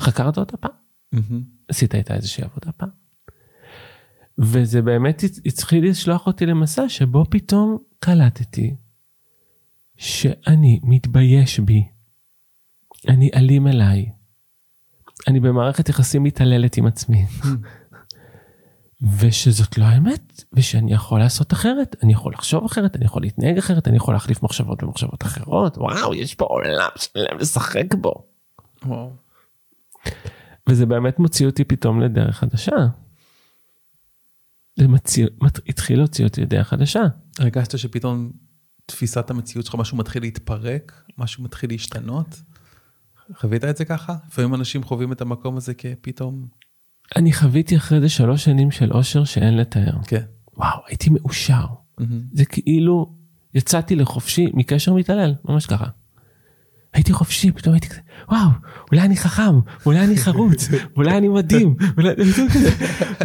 חקרת אותה פעם? מהמם. עשית איתה איזושהי עבודה פעם? וזה באמת התחיל לשלוח אותי למסע שבו פתאום קלטתי שאני מתבייש בי. אני אלים אליי. אני במערכת יחסים מתעללת עם עצמי. ושזאת לא האמת, ושאני יכול לעשות אחרת, אני יכול לחשוב אחרת, אני יכול להתנהג אחרת, אני יכול להחליף מחשבות במחשבות אחרות, וואו, יש פה עולם שלם לשחק בו. וואו. וזה באמת מוציא אותי פתאום לדרך חדשה. זה מציא, מת, התחיל להוציא אותי לדרך חדשה. הרגשת שפתאום תפיסת המציאות שלך, משהו מתחיל להתפרק, משהו מתחיל להשתנות? חווית את זה ככה? לפעמים אנשים חווים את המקום הזה כפתאום... אני חוויתי אחרי זה שלוש שנים של אושר שאין לתאר. כן. וואו, הייתי מאושר. מהמם. זה כאילו יצאתי לחופשי מקשר מתעלל, ממש ככה. הייתי חופשי, פתאום הייתי כזה, וואו, אולי אני חכם, אולי אני חרוץ, אולי אני מדהים, אולי...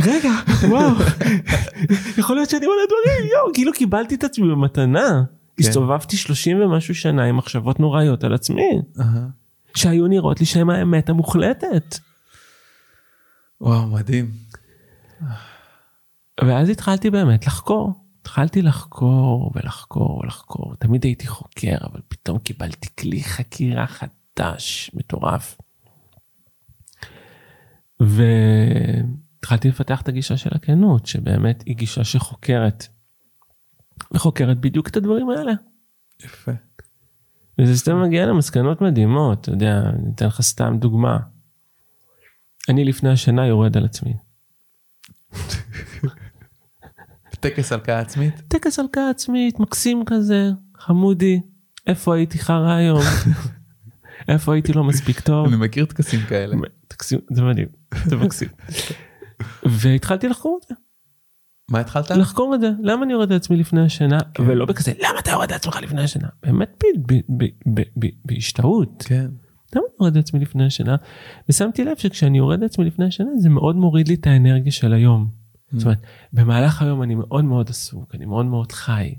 רגע, וואו, יכול להיות שאני מלא דברים, יואו, כאילו קיבלתי את עצמי במתנה. הסתובבתי 30 ומשהו שנה עם מחשבות נוראיות על עצמי. שהיו נראות לי שהם האמת המוחלטת. וואו, מדהים. ואז התחלתי באמת לחקור. התחלתי לחקור ולחקור ולחקור. תמיד הייתי חוקר, אבל פתאום קיבלתי כלי חקירה חדש, מטורף. והתחלתי לפתח את הגישה של הכנות, שבאמת היא גישה שחוקרת. וחוקרת בדיוק את הדברים האלה. יפה. וזה סתם מגיע למסקנות מדהימות, אתה יודע, אני אתן לך סתם דוגמה. אני לפני השנה יורד על עצמי. טקס הלקאה עצמית? טקס הלקאה עצמית, מקסים כזה, חמודי, איפה הייתי חרא היום? איפה הייתי לא מספיק טוב? אני מכיר טקסים כאלה. תקסים, זה מדהים, זה מקסים. והתחלתי לחקור את זה, מה התחלת? לחקור את זה, למה אני יורד על עצמי לפני השינה, ולא בכזה, למה אתה יורד על עצמך לפני השינה? באמת בהשתאות. כן. למה אני יורד על עצמי לפני השינה? ושמתי לב שכשאני יורד על עצמי לפני השינה זה מאוד מוריד לי את האנרגיה של היום. זאת אומרת, במהלך היום אני מאוד מאוד עסוק, אני מאוד מאוד חי.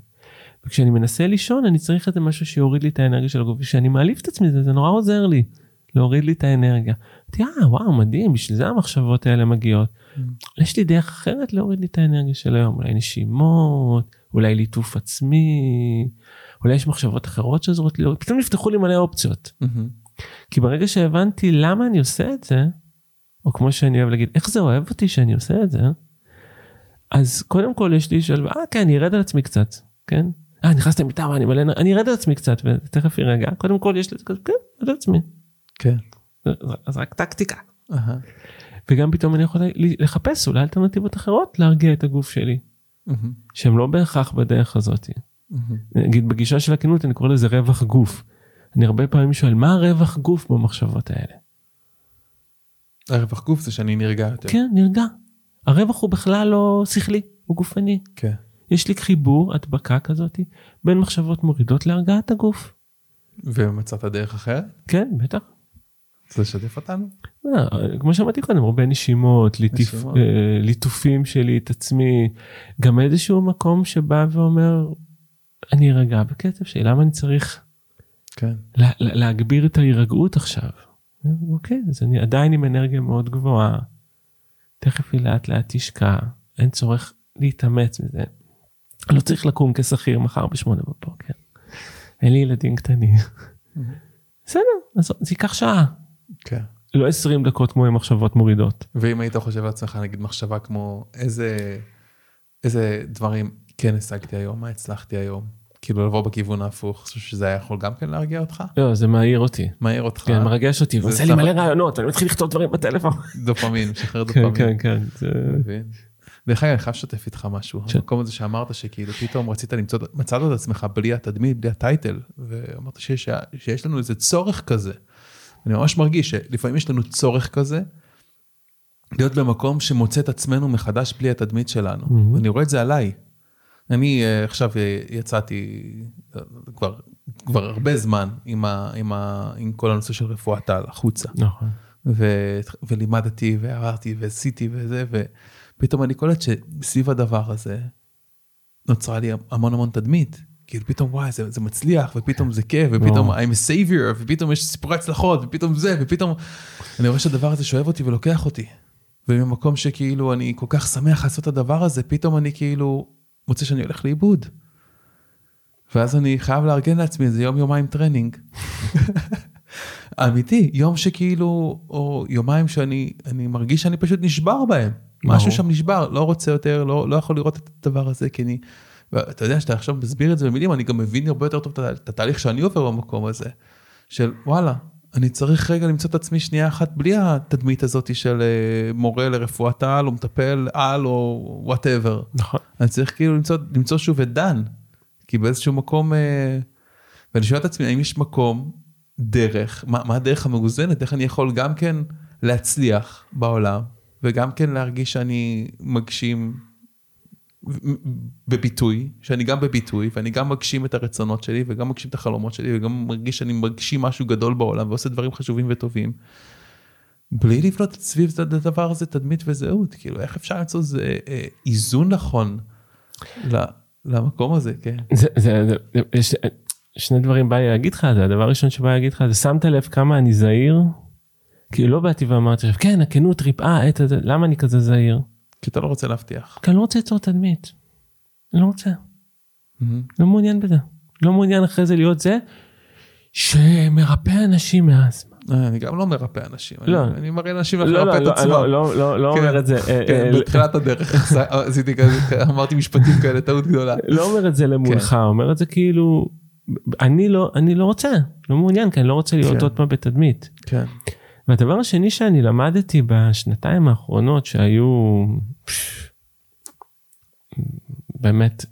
וכשאני מנסה לישון אני צריך איזה משהו שיוריד לי את האנרגיה של הגוף, וכשאני מעליף את עצמי זה, זה נורא עוזר לי, להוריד לי את האנרגיה. אמרתי, אה, וואו, מדהים, בשביל זה המחשבות האלה מגיעות. יש לי דרך אחרת להוריד לי את האנרגיה של היום, אולי נשימות, אולי ליטוף עצמי, אולי יש מחשבות אחרות שעוזרות לי, פתאום נפתחו לי מלא אופציות. מהמם. כי ברגע שהבנתי למה אני עושה את זה, או כמו שאני אוהב להגיד, איך זה אוהב אותי שאני עושה את זה, אז קודם כל יש לי שלווה, אה כן, אני ארד על עצמי קצת, כן? אה, נכנסתי למיטה, אני מלא, אני ארד על עצמי קצת, ותכף יירגע, קודם כל יש לי כן, ארד על עצמי. כן. אז- אז רק טקטיקה. וגם פתאום אני יכול לחפש אולי אלטרנטיבות אחרות להרגיע את הגוף שלי. שהן לא בהכרח בדרך הזאת. נגיד בגישה של הכנות אני קורא לזה רווח גוף. אני הרבה פעמים שואל, מה הרווח גוף במחשבות האלה? הרווח גוף זה שאני נרגע יותר. כן, נרגע. הרווח הוא בכלל לא שכלי, הוא גופני. כן. יש לי חיבור, הדבקה כזאת, בין מחשבות מורידות להרגעת הגוף. ומצאת דרך אחרת? כן, בטח. אז לשתף אותנו? אה, כמו שאמרתי קודם, הרבה נשימות, ליטיפ, נשימות. אה, ליטופים שלי את עצמי, גם איזשהו מקום שבא ואומר, אני ארגע בקצב שלי, למה אני צריך כן. לה, לה, להגביר את ההירגעות עכשיו? אה, אוקיי, אז אני עדיין עם אנרגיה מאוד גבוהה, תכף היא לאט לאט תשקע, אין צורך להתאמץ מזה. לא צריך לקום כשכיר מחר בשמונה בבוקר. אין לי ילדים קטנים. בסדר, אז זה ייקח שעה. כן. לא 20 דקות כמו עם מחשבות מורידות. ואם היית חושב לעצמך נגיד מחשבה כמו איזה איזה דברים כן השגתי היום מה הצלחתי היום כאילו לבוא בכיוון ההפוך, חושב שזה היה יכול גם כן להרגיע אותך? לא, זה מעיר אותי. מעיר אותך? כן, מרגש אותי, זה ועושה לי מלא רעיונות, אני מתחיל לכתוב דברים בטלפון. דופמין, משחרר כן, דופמין. כן, כן. מבין? דרך אגב, אני חייב לשתף איתך משהו. ש- המקום הזה שאמרת שכאילו פתאום רצית למצוא, מצאת את עצמך בלי התדמית, בלי הטייטל, ואמרת שיש, שיש לנו איזה צורך כזה. אני ממש מרגיש שלפעמים יש לנו צורך כזה, להיות במקום שמוצא את עצמנו מחדש בלי התדמית שלנו. Mhm. ואני רואה את זה עליי. אני אה, עכשיו אה, יצאתי אה, כבר, כבר הרבה זמן עם, ה, עם, ה, עם כל הנושא של רפואת על החוצה. נכון. ו- ולימדתי ועברתי ועשיתי וזה ופתאום אני קולט שסביב הדבר הזה נוצרה לי המון המון תדמית. כאילו פתאום וואי זה, זה מצליח ופתאום זה כיף ופתאום וואו. I'm a savior ופתאום יש סיפורי הצלחות ופתאום זה ופתאום אני רואה שהדבר הזה שואב אותי ולוקח אותי. וממקום שכאילו אני כל כך שמח לעשות את הדבר הזה פתאום אני כאילו מוצא שאני הולך לאיבוד. ואז אני חייב לארגן לעצמי איזה יום יומיים טרנינג. אמיתי, יום שכאילו, או יומיים שאני אני מרגיש שאני פשוט נשבר בהם. משהו שם נשבר, לא רוצה יותר, לא, לא יכול לראות את הדבר הזה, כי אני... ואתה יודע שאתה עכשיו מסביר את זה במילים, אני גם מבין הרבה יותר טוב את התהליך שאני עובר במקום הזה. של וואלה, אני צריך רגע למצוא את עצמי שנייה אחת בלי התדמית הזאת של אה, מורה לרפואת על, או מטפל על, או וואטאבר. נכון. אני צריך כאילו למצוא, למצוא שוב את דן. כי באיזשהו מקום, אה, ואני שואל את עצמי, האם יש מקום, דרך, מה, מה הדרך המאוזנת, איך אני יכול גם כן להצליח בעולם, וגם כן להרגיש שאני מגשים בביטוי, שאני גם בביטוי, ואני גם מגשים את הרצונות שלי, וגם מגשים את החלומות שלי, וגם מרגיש שאני מגשים משהו גדול בעולם, ועושה דברים חשובים וטובים. בלי לבנות סביב הדבר הזה תדמית וזהות, כאילו איך אפשר למצוא איזה אה, איזון נכון למקום הזה, כן. זה, זה, זה, זה, יש שני דברים בא לי להגיד לך, זה הדבר הראשון שבא לי להגיד לך, זה שמת לב כמה אני זהיר? כאילו לא באתי ואמרתי, כן, הכנות ריפאה למה אני כזה זהיר? כי אתה לא רוצה להבטיח. כי אני לא רוצה ליצור תדמית. אני לא רוצה, לא מעוניין בזה. לא מעוניין אחרי זה להיות זה שמרפא אנשים מאסמה. אה, אני גם לא מרפא אנשים, לא. אני- אני מראה לאנשים איך לא, לרפא לא, את עצמם. לא, לא, לא, לא כן, אומר את זה, אה, כן, אה, בתחילת הדרך עשיתי כזה, אמרתי משפטים כאלה, טעות גדולה. לא אומר את זה למולך, כן. אומר את זה כאילו, אני לא, אני לא רוצה, לא מעוניין, כי אני לא רוצה להיות. עוד פעם בתדמית. כן. והדבר השני שאני למדתי בשנתיים האחרונות שהיו באמת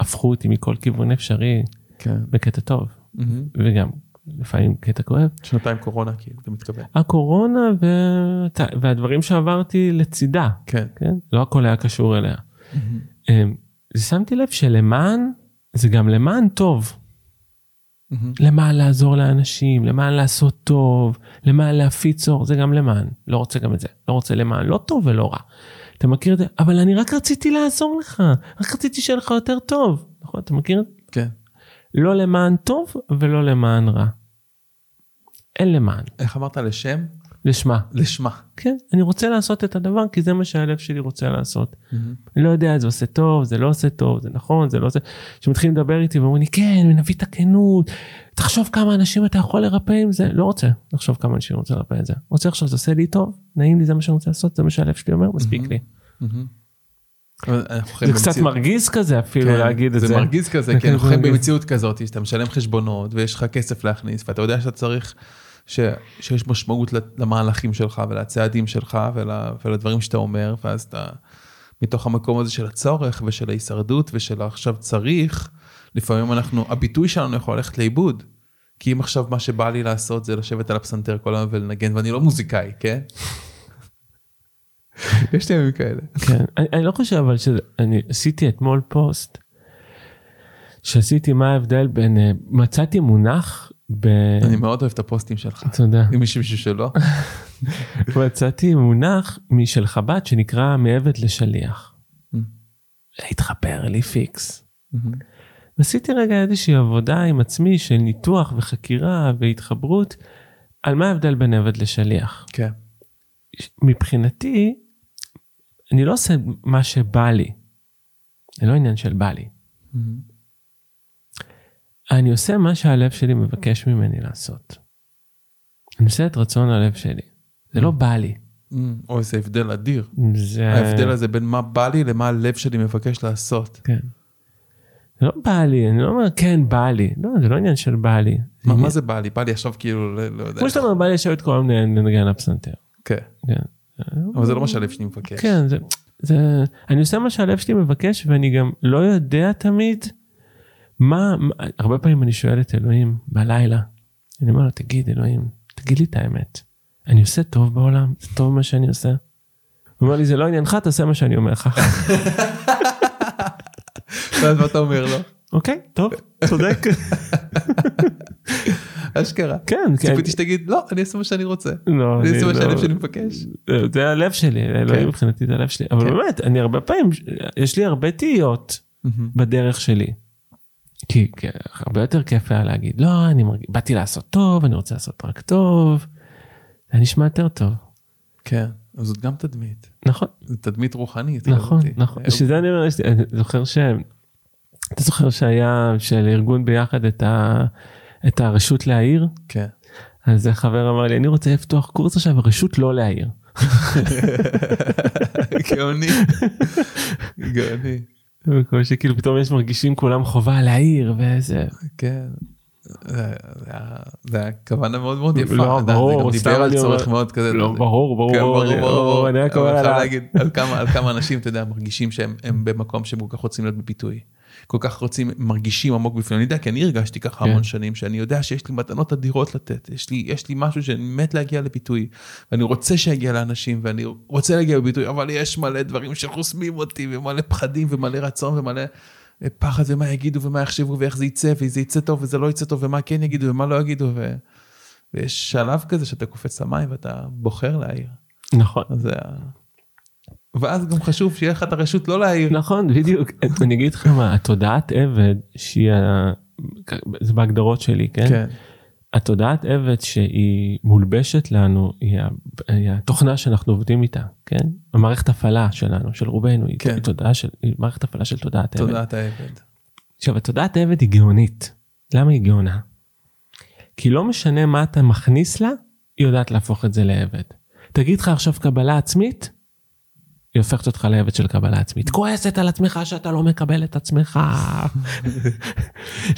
הפכו אותי מכל כיוון אפשרי כן. בקטע טוב מהמם. וגם לפעמים קטע כואב. שנתיים קורונה כאילו, אתה מתכוון. הקורונה ו... והדברים שעברתי לצידה, כן. כן? לא הכל היה קשור אליה. מהמם. אמ, שמתי לב שלמען, זה גם למען טוב. מהמם. למען לעזור לאנשים, למען לעשות טוב, למען להפיץ אור, זה גם למען. לא רוצה גם את זה. לא רוצה למען, לא טוב ולא רע. אתה מכיר את זה? אבל אני רק רציתי לעזור לך, רק רציתי שיהיה לך יותר טוב. נכון? אתה מכיר? כן. לא למען טוב ולא למען רע. אין למען, איך אמרת לשם? לשמה. לשמה. כן, אני רוצה לעשות את הדבר כי זה מה שהלב שלי רוצה לעשות. מהמם. אני לא יודע, זה עושה טוב, זה לא עושה טוב, זה נכון, זה לא עושה... כשמתחילים לדבר איתי ואומרים לי, כן, נביא את הכנות, תחשוב כמה אנשים אתה יכול לרפא עם זה. לא רוצה לחשוב כמה אנשים רוצה לרפא את זה. רוצה עכשיו, זה עושה לי טוב, נעים לי, זה מה שאני רוצה לעשות, זה מה שהלב שלי אומר, מספיק לי. מהמם. אבל אנחנו זה קצת מרגיז כזה אפילו כן, להגיד את זה. זה מרגיז כזה, זה כי אנחנו כזה חיים. במציאות כזאת, שאתה משלם חשבונות ויש לך כסף להכניס, ואתה יודע שאתה צריך, ש, שיש משמעות למהלכים שלך ולצעדים שלך ול, ולדברים שאתה אומר, ואז אתה, מתוך המקום הזה של הצורך ושל ההישרדות ושל עכשיו צריך, לפעמים אנחנו, הביטוי שלנו יכול ללכת לאיבוד. כי אם עכשיו מה שבא לי לעשות זה לשבת על הפסנתר כל היום ולנגן, ואני לא מוזיקאי, כן? יש לי ימים כאלה. כן, אני, אני לא חושב אבל שאני עשיתי אתמול פוסט שעשיתי מה ההבדל בין אה, מצאתי מונח ב... אני מאוד אוהב את הפוסטים שלך. תודה. אם יש מישהו שלא. מצאתי מונח משל חב"ד שנקרא מעבד לשליח. התחבר לי פיקס. ועשיתי רגע איזושהי עבודה עם עצמי של ניתוח וחקירה והתחברות על מה ההבדל בין עבד לשליח. כן. מבחינתי אני לא עושה מה שבא לי. זה לא עניין של בא לי. אני עושה מה שהלב שלי מבקש ממני לעשות. אני עושה את רצון הלב שלי. זה לא בא לי. או איזה הבדל אדיר. זה... ההבדל הזה בין מה בא לי למה הלב שלי מבקש לעשות. כן. זה לא בא לי, אני לא אומר כן בא לי, לא, זה לא עניין של בא לי. מה מה זה בא לי? בא לי עכשיו כאילו, לא יודע. כמו שאתה אומר, בא לי לשבת כל היום לנגן הפסנתר. כן. כן. אבל זה לא מה שהלב שלי מבקש. כן, זה, אני עושה מה שהלב שלי מבקש ואני גם לא יודע תמיד מה, הרבה פעמים אני שואל את אלוהים בלילה, אני אומר לו, תגיד אלוהים, תגיד לי את האמת, אני עושה טוב בעולם? זה טוב מה שאני עושה? הוא אומר לי, זה לא עניינך, תעשה מה שאני אומר לך. ואז מה אתה אומר לו? אוקיי, טוב, צודק. אשכרה. כן, כן. ציפיתי שתגיד לא אני אעשה מה שאני רוצה. לא, אני אעשה מה לא- שהלב שלי מבקש. זה הלב שלי, אלוהים כן. מבחינתי זה הלב שלי, אבל כן. באמת, אני הרבה פעמים, יש לי הרבה תהיות. בדרך שלי. כי הרבה יותר כיף היה להגיד לא אני מרגיש באתי לעשות טוב אני רוצה לעשות רק טוב. זה נשמע יותר טוב כן. אז זאת גם תדמית. נכון זו תדמית רוחנית. נכון כזאתי. נכון אה, שזה אני אומר אני זוכר ש... אתה זוכר שהיה של ארגון ביחד את ה... את הרשות להעיר כן. אז חבר אמר לי אני רוצה לפתוח קורס עכשיו הרשות לא להעיר. גאוני. גאוני. כמו שכאילו פתאום יש מרגישים כולם חובה להעיר וזה כן. זה היה- כוונה מאוד מאוד יפה. לא, אתה יודע, ברור, זה גם דיבר על צורך מאוד כזה. לא. ברור ברור כן, ברור. אני רק אומר על כמה אנשים אתה יודע מרגישים שהם הם במקום שהם כל כך רוצים להיות בפיתוי. כל כך רוצים מרגישים עמוק בפנים אני יודע כי אני הרגשתי ככה כן. המון שנים שאני יודע שיש לי מתנות אדירות לתת יש לי יש לי משהו שאני מת להגיע לביטוי ואני רוצה שיגיע לאנשים ואני רוצה להגיע לביטוי אבל יש מלא דברים שחוסמים אותי ומלא פחדים ומלא רצון ומלא אה, פחד ומה יגידו ומה יחשבו ואיך זה יצא וזה יצא טוב וזה לא יצא טוב ומה כן יגידו ומה לא יגידו ו... ויש שלב כזה שאתה קופץ למים ואתה בוחר להעיר. נכון זה. ואז גם חשוב שיהיה לך את הרשות לא להעיר. נכון בדיוק אני אגיד לך מה התודעת עבד שהיא זה בהגדרות שלי כן כן. התודעת עבד שהיא מולבשת לנו היא התוכנה שאנחנו עובדים איתה כן המערכת הפעלה שלנו של רובנו היא כן. תודעה של היא מערכת הפעלה של תודעת עבד תודעת העבד. עכשיו התודעת עבד היא גאונית למה היא גאונה? כי לא משנה מה אתה מכניס לה היא יודעת להפוך את זה לעבד. תגיד לך עכשיו קבלה עצמית היא הופכת אותך לעבד של קבלה עצמית. כועסת על עצמך שאתה לא מקבל את עצמך.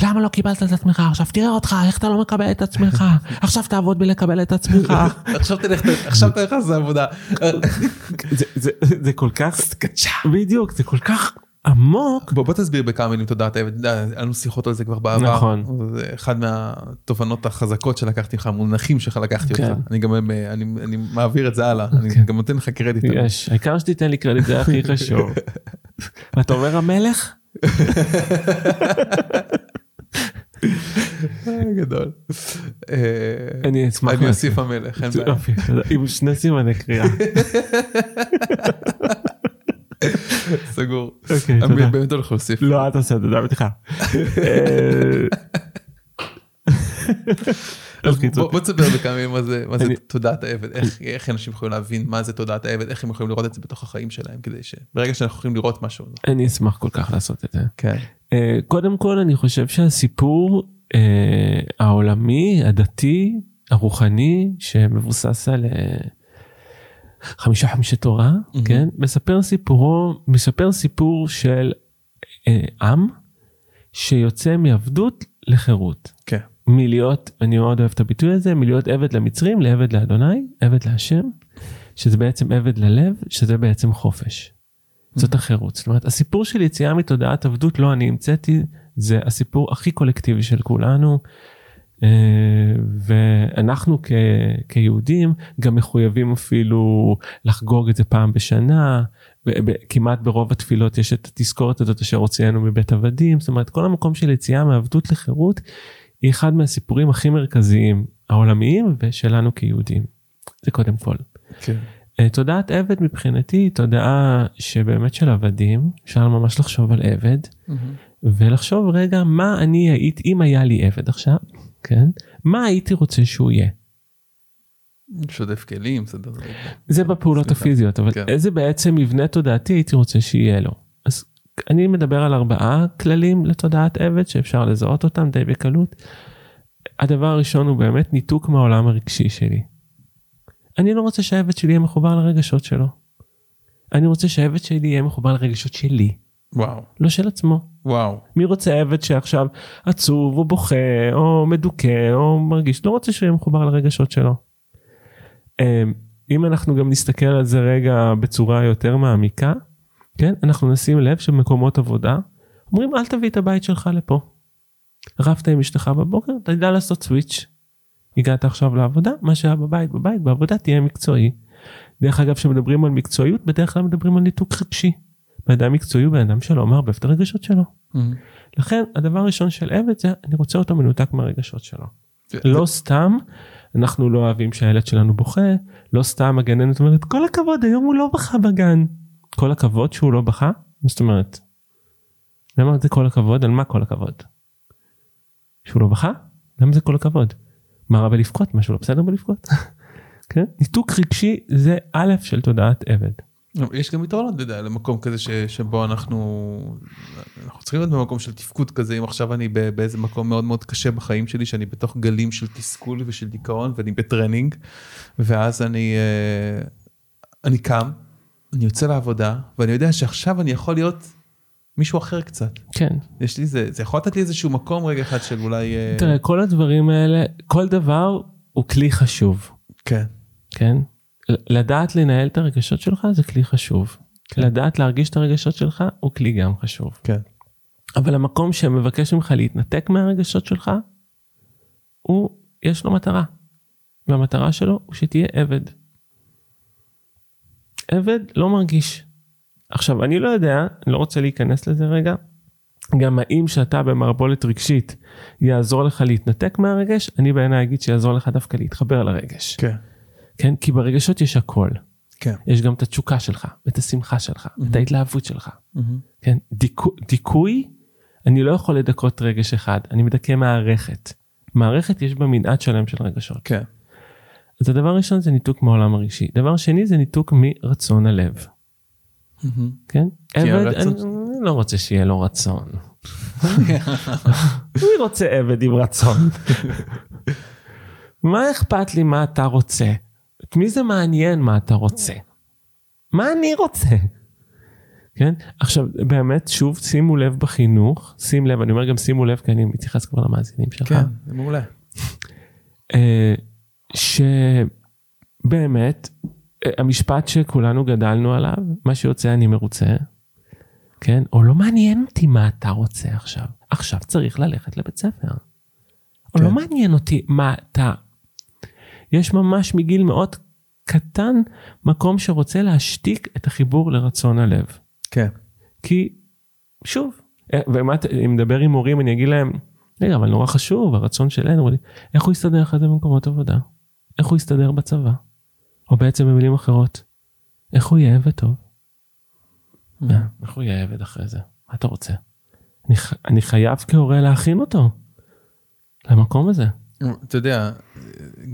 למה לא קיבלת את עצמך עכשיו תראה אותך איך אתה לא מקבל את עצמך עכשיו תעבוד בלקבל את עצמך. עכשיו תלך, עכשיו תלך לעשות עבודה. זה, זה, זה כל כך בדיוק זה כל כך עמוק. בוא בוא תסביר בכמה מילים תודעת. אתה יודע, היה לנו שיחות על זה כבר בעבר. נכון. זה אחד מהתובנות החזקות שלקחתי לך, המונחים שלך לקחתי כן. אותך. אני גם אני אני מעביר את זה הלאה. אני כן. גם נותן לך קרדיט. יש העיקר שתיתן לי קרדיט זה הכי חשוב. ואתה אומר המלך? אה, גדול. אה, אני אשמח אני. אוסיף המלך. אין בעיה. יופי, תודה. עם שני סימני קריאה. סגור. אוקיי, אני תודה. באמת הולך להוסיף. לא, אל תעשה את זה, אז קיצור, בוא תספר בכמה מילים מה זה אני- תודעת העבד איך איך אנשים יכולים להבין מה זה תודעת העבד איך הם יכולים לראות את זה בתוך החיים שלהם כדי שברגע שאנחנו יכולים לראות משהו. אני אשמח כל כך לעשות את זה. כן. אה, קודם כל אני חושב שהסיפור אה, העולמי, הדתי, הרוחני, שמבוסס על אה, חמישה חמישי תורה, מהמם. כן, מספר סיפורו, מספר סיפור של אה, עם שיוצא מעבדות לחירות. כן. מלהיות, אני מאוד אוהב את הביטוי הזה, מלהיות עבד למצרים לעבד לאדוני, עבד להשם, שזה בעצם עבד ללב, שזה בעצם חופש. זאת החירות. זאת אומרת, הסיפור של יציאה מתודעת עבדות לא אני המצאתי, זה הסיפור הכי קולקטיבי של כולנו. אה, ואנחנו כ, כיהודים גם מחויבים אפילו לחגוג את זה פעם בשנה. ב- ב- כמעט ברוב התפילות יש את התזכורת הזאת אשר הוציאנו מבית עבדים. זאת אומרת, כל המקום של יציאה מעבדות לחירות היא אחד מהסיפורים הכי מרכזיים העולמיים ושלנו כיהודים. זה קודם כל. כן. אה, תודעת עבד מבחינתי היא תודעה שבאמת של עבדים, אפשר ממש לחשוב על עבד, ולחשוב רגע מה אני הייתי, אם היה לי עבד עכשיו, כן, מה הייתי רוצה שהוא יהיה. שודף כלים סדר. זה בפעולות סליחה. הפיזיות, אבל כן. איזה בעצם מבנה תודעתי הייתי רוצה שיהיה לו. אז אני מדבר על ארבעה כללים לתודעת עבד שאפשר לזהות אותם די בקלות. הדבר הראשון הוא באמת ניתוק מהעולם הרגשי שלי. אני לא רוצה שהעבד שלי יהיה מחובר לרגשות שלו. אני רוצה שהעבד שלי יהיה מחובר לרגשות שלי. וואו, לא של עצמו. וואו. מי רוצה עבד שעכשיו עצוב או בוכה או מדוכא או מרגיש, לא רוצה שהוא יהיה מחובר לרגשות שלו. אמ, אם אנחנו גם נסתכל על זה רגע בצורה יותר מעמיקה, כן, אנחנו נשים לב שבמקומות עבודה, אומרים אל תביא את הבית שלך לפה. רבת עם אשתך בבוקר, אתה יודע לעשות סוויץ'. הגעת עכשיו לעבודה, מה שהיה בבית בבית, בעבודה תהיה מקצועי. דרך אגב, כשמדברים על מקצועיות, בדרך כלל מדברים על ניתוק רגשי. בן אדם מקצועי הוא בן אדם שלא מערבב את הרגשות שלו. לכן הדבר הראשון של עבד זה אני רוצה אותו מנותק מהרגשות שלו. לא סתם אנחנו לא אוהבים שהילד שלנו בוכה, לא סתם הגננת אומרת כל הכבוד היום הוא לא בכה בגן. כל הכבוד שהוא לא בכה? מה זאת אומרת? למה זה כל הכבוד? על מה כל הכבוד? שהוא לא בכה? למה זה כל הכבוד? מה רע בלבכות? משהו לא בסדר בלבכות? כן? ניתוק רגשי זה א' של תודעת עבד. יש גם יתרונות, אתה יודע, למקום כזה ש, שבו אנחנו, אנחנו צריכים להיות במקום של תפקוד כזה, אם עכשיו אני באיזה מקום מאוד מאוד קשה בחיים שלי, שאני בתוך גלים של תסכול ושל דיכאון, ואני בטרנינג, ואז אני, אה, אני קם, אני יוצא לעבודה, ואני יודע שעכשיו אני יכול להיות מישהו אחר קצת. כן. יש לי זה, זה יכול לתת לי איזשהו מקום רגע אחד של אולי... אה, תראה כל הדברים האלה כל דבר הוא כלי חשוב כן. כן לדעת לנהל את הרגשות שלך זה כלי חשוב כן. לדעת להרגיש את הרגשות שלך הוא כלי גם חשוב כן. אבל המקום שמבקש ממך להתנתק מהרגשות שלך הוא יש לו מטרה והמטרה שלו הוא שתהיה עבד. עבד לא מרגיש. עכשיו אני לא יודע אני לא רוצה להיכנס לזה רגע גם האם שאתה במערבולת רגשית יעזור לך להתנתק מהרגש אני בעיניי אגיד שיעזור לך דווקא להתחבר לרגש כן. כן כי ברגשות יש הכל כן. יש גם את התשוקה שלך את השמחה שלך את ההתלהבות שלך מהמם. כן דיכו, דיכוי אני לא יכול לדכות רגש אחד אני מדכא מערכת מערכת יש בה מנעד שלם של רגשות כן. אז הדבר הראשון זה ניתוק מהעולם הרגשי דבר שני זה ניתוק מרצון הלב מהמם. כן עבד הרצון- אני לא רוצה שיהיה לו רצון. מי רוצה עבד עם רצון? מה אכפת לי מה אתה רוצה? את מי זה מעניין מה אתה רוצה? מה אני רוצה? כן עכשיו באמת שוב שימו לב בחינוך שים לב אני אומר גם שימו לב כי אני מתייחס כבר למאזינים שלך. כן, זה מעולה. אה, שבאמת אה, המשפט שכולנו גדלנו עליו מה שיוצא אני מרוצה כן או לא מעניין אותי מה אתה רוצה עכשיו עכשיו צריך ללכת לבית ספר. או כן. לא מעניין אותי מה אתה. יש ממש מגיל מאוד קטן מקום שרוצה להשתיק את החיבור לרצון הלב. כן. כי שוב, אה, ומה, ת- אם מדבר עם הורים אני אגיד להם, רגע אבל נורא חשוב הרצון לי, איך הוא יסתדר אחרי זה במקומות עבודה? איך הוא יסתדר בצבא? או בעצם במילים אחרות, איך הוא יהיה עבד טוב? אה, איך הוא יהיה עבד אחרי זה? מה אתה רוצה? אני, אני חייב כהורה להכין אותו למקום הזה. אתה יודע,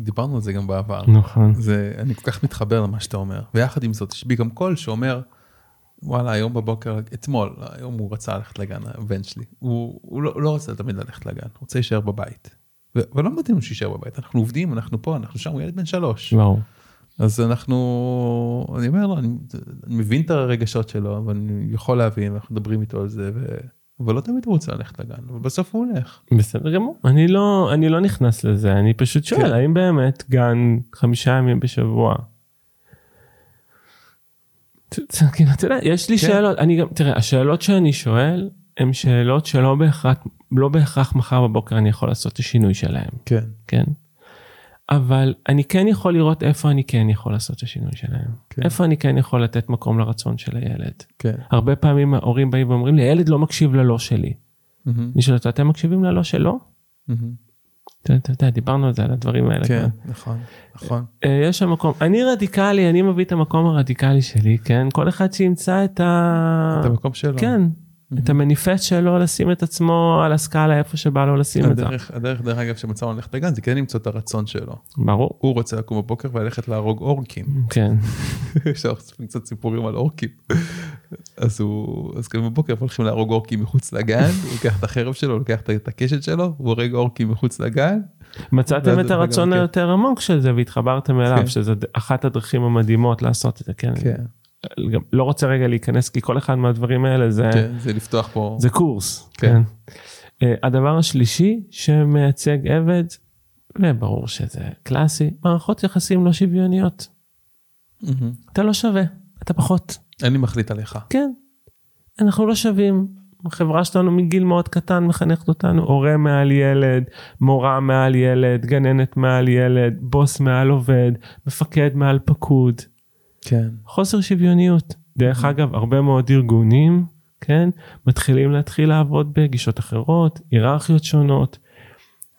דיברנו על זה גם בעבר. נכון. זה, אני כל כך מתחבר למה שאתה אומר. ויחד עם זאת, יש בי גם קול שאומר, וואלה, היום בבוקר, אתמול, היום הוא רצה ללכת לגן, הבן שלי. הוא, הוא, לא, הוא לא רוצה תמיד ללכת לגן, הוא רוצה להישאר בבית. ו- ולא מתאים שיישאר בבית, אנחנו עובדים, אנחנו פה, אנחנו שם, הוא ילד בן שלוש. וואו. אז אנחנו, אני אומר לו, אני, אני מבין את הרגשות שלו, ואני יכול להבין, ואנחנו מדברים איתו על זה, ו... אבל לא תמיד הוא רוצה ללכת לגן, אבל בסוף הוא הולך. בסדר גמור. אני לא, אני לא נכנס לזה, אני פשוט שואל, כן. האם באמת גן חמישה ימים בשבוע? אתה יודע, יש לי כן. שאלות, אני גם, תראה, השאלות שאני שואל, הן שאלות שלא בהכרח, לא בהכרח מחר בבוקר אני יכול לעשות את השינוי שלהם, כן. כן? אבל אני כן יכול לראות איפה אני כן יכול לעשות את השינוי שלהם. כן. איפה אני כן יכול לתת מקום לרצון של הילד. כן. הרבה פעמים ההורים באים ואומרים לי, הילד לא מקשיב ללא שלי. אני שואל אותו, אתם מקשיבים ללא שלו? אתה יודע, דיברנו על זה, על הדברים האלה. כן. נכון, נכון. אה, יש שם מקום, אני רדיקלי, אני מביא את המקום הרדיקלי שלי, כן? כל אחד שימצא את ה... את המקום שלו. כן, את המניפסט שלו, לשים את עצמו על הסקאלה איפה שבא לו לשים את זה. הדרך, הדרך, דרך אגב, שמצאנו ללכת לגן, זה כן למצוא את הרצון שלו. ברור. הוא רוצה לקום בבוקר וללכת להרוג אורקים. כן, אפשר לעשות קצת סיפורים על אורקים. אז הוא, אז כאילו בבוקר הולכים להרוג אורקים מחוץ לגן, הוא לוקח את החרב שלו, הוא לוקח את הקשת שלו, הוא הורג אורקים מחוץ לגן. מצאתם את הרצון כן. היותר עמוק של זה והתחברתם אליו, כן. שזה אחת הדרכים המדהימות לעשות את זה, כן. כן. לא רוצה רגע להיכנס כי כל אחד מהדברים האלה זה כן, זה לפתוח פה. זה קורס. כן. כן. Uh, הדבר השלישי שמייצג עבד, וברור שזה קלאסי, מערכות יחסים לא שוויוניות. מהמם. אתה לא שווה, אתה פחות. אני מחליט עליך. כן, אנחנו לא שווים. החברה שלנו מגיל מאוד קטן מחנכת אותנו, הורה מעל ילד, מורה מעל ילד, גננת מעל ילד, בוס מעל עובד, מפקד מעל פקוד. כן. חוסר שוויוניות. דרך אגב, הרבה מאוד ארגונים, כן, מתחילים להתחיל לעבוד בגישות אחרות, היררכיות שונות.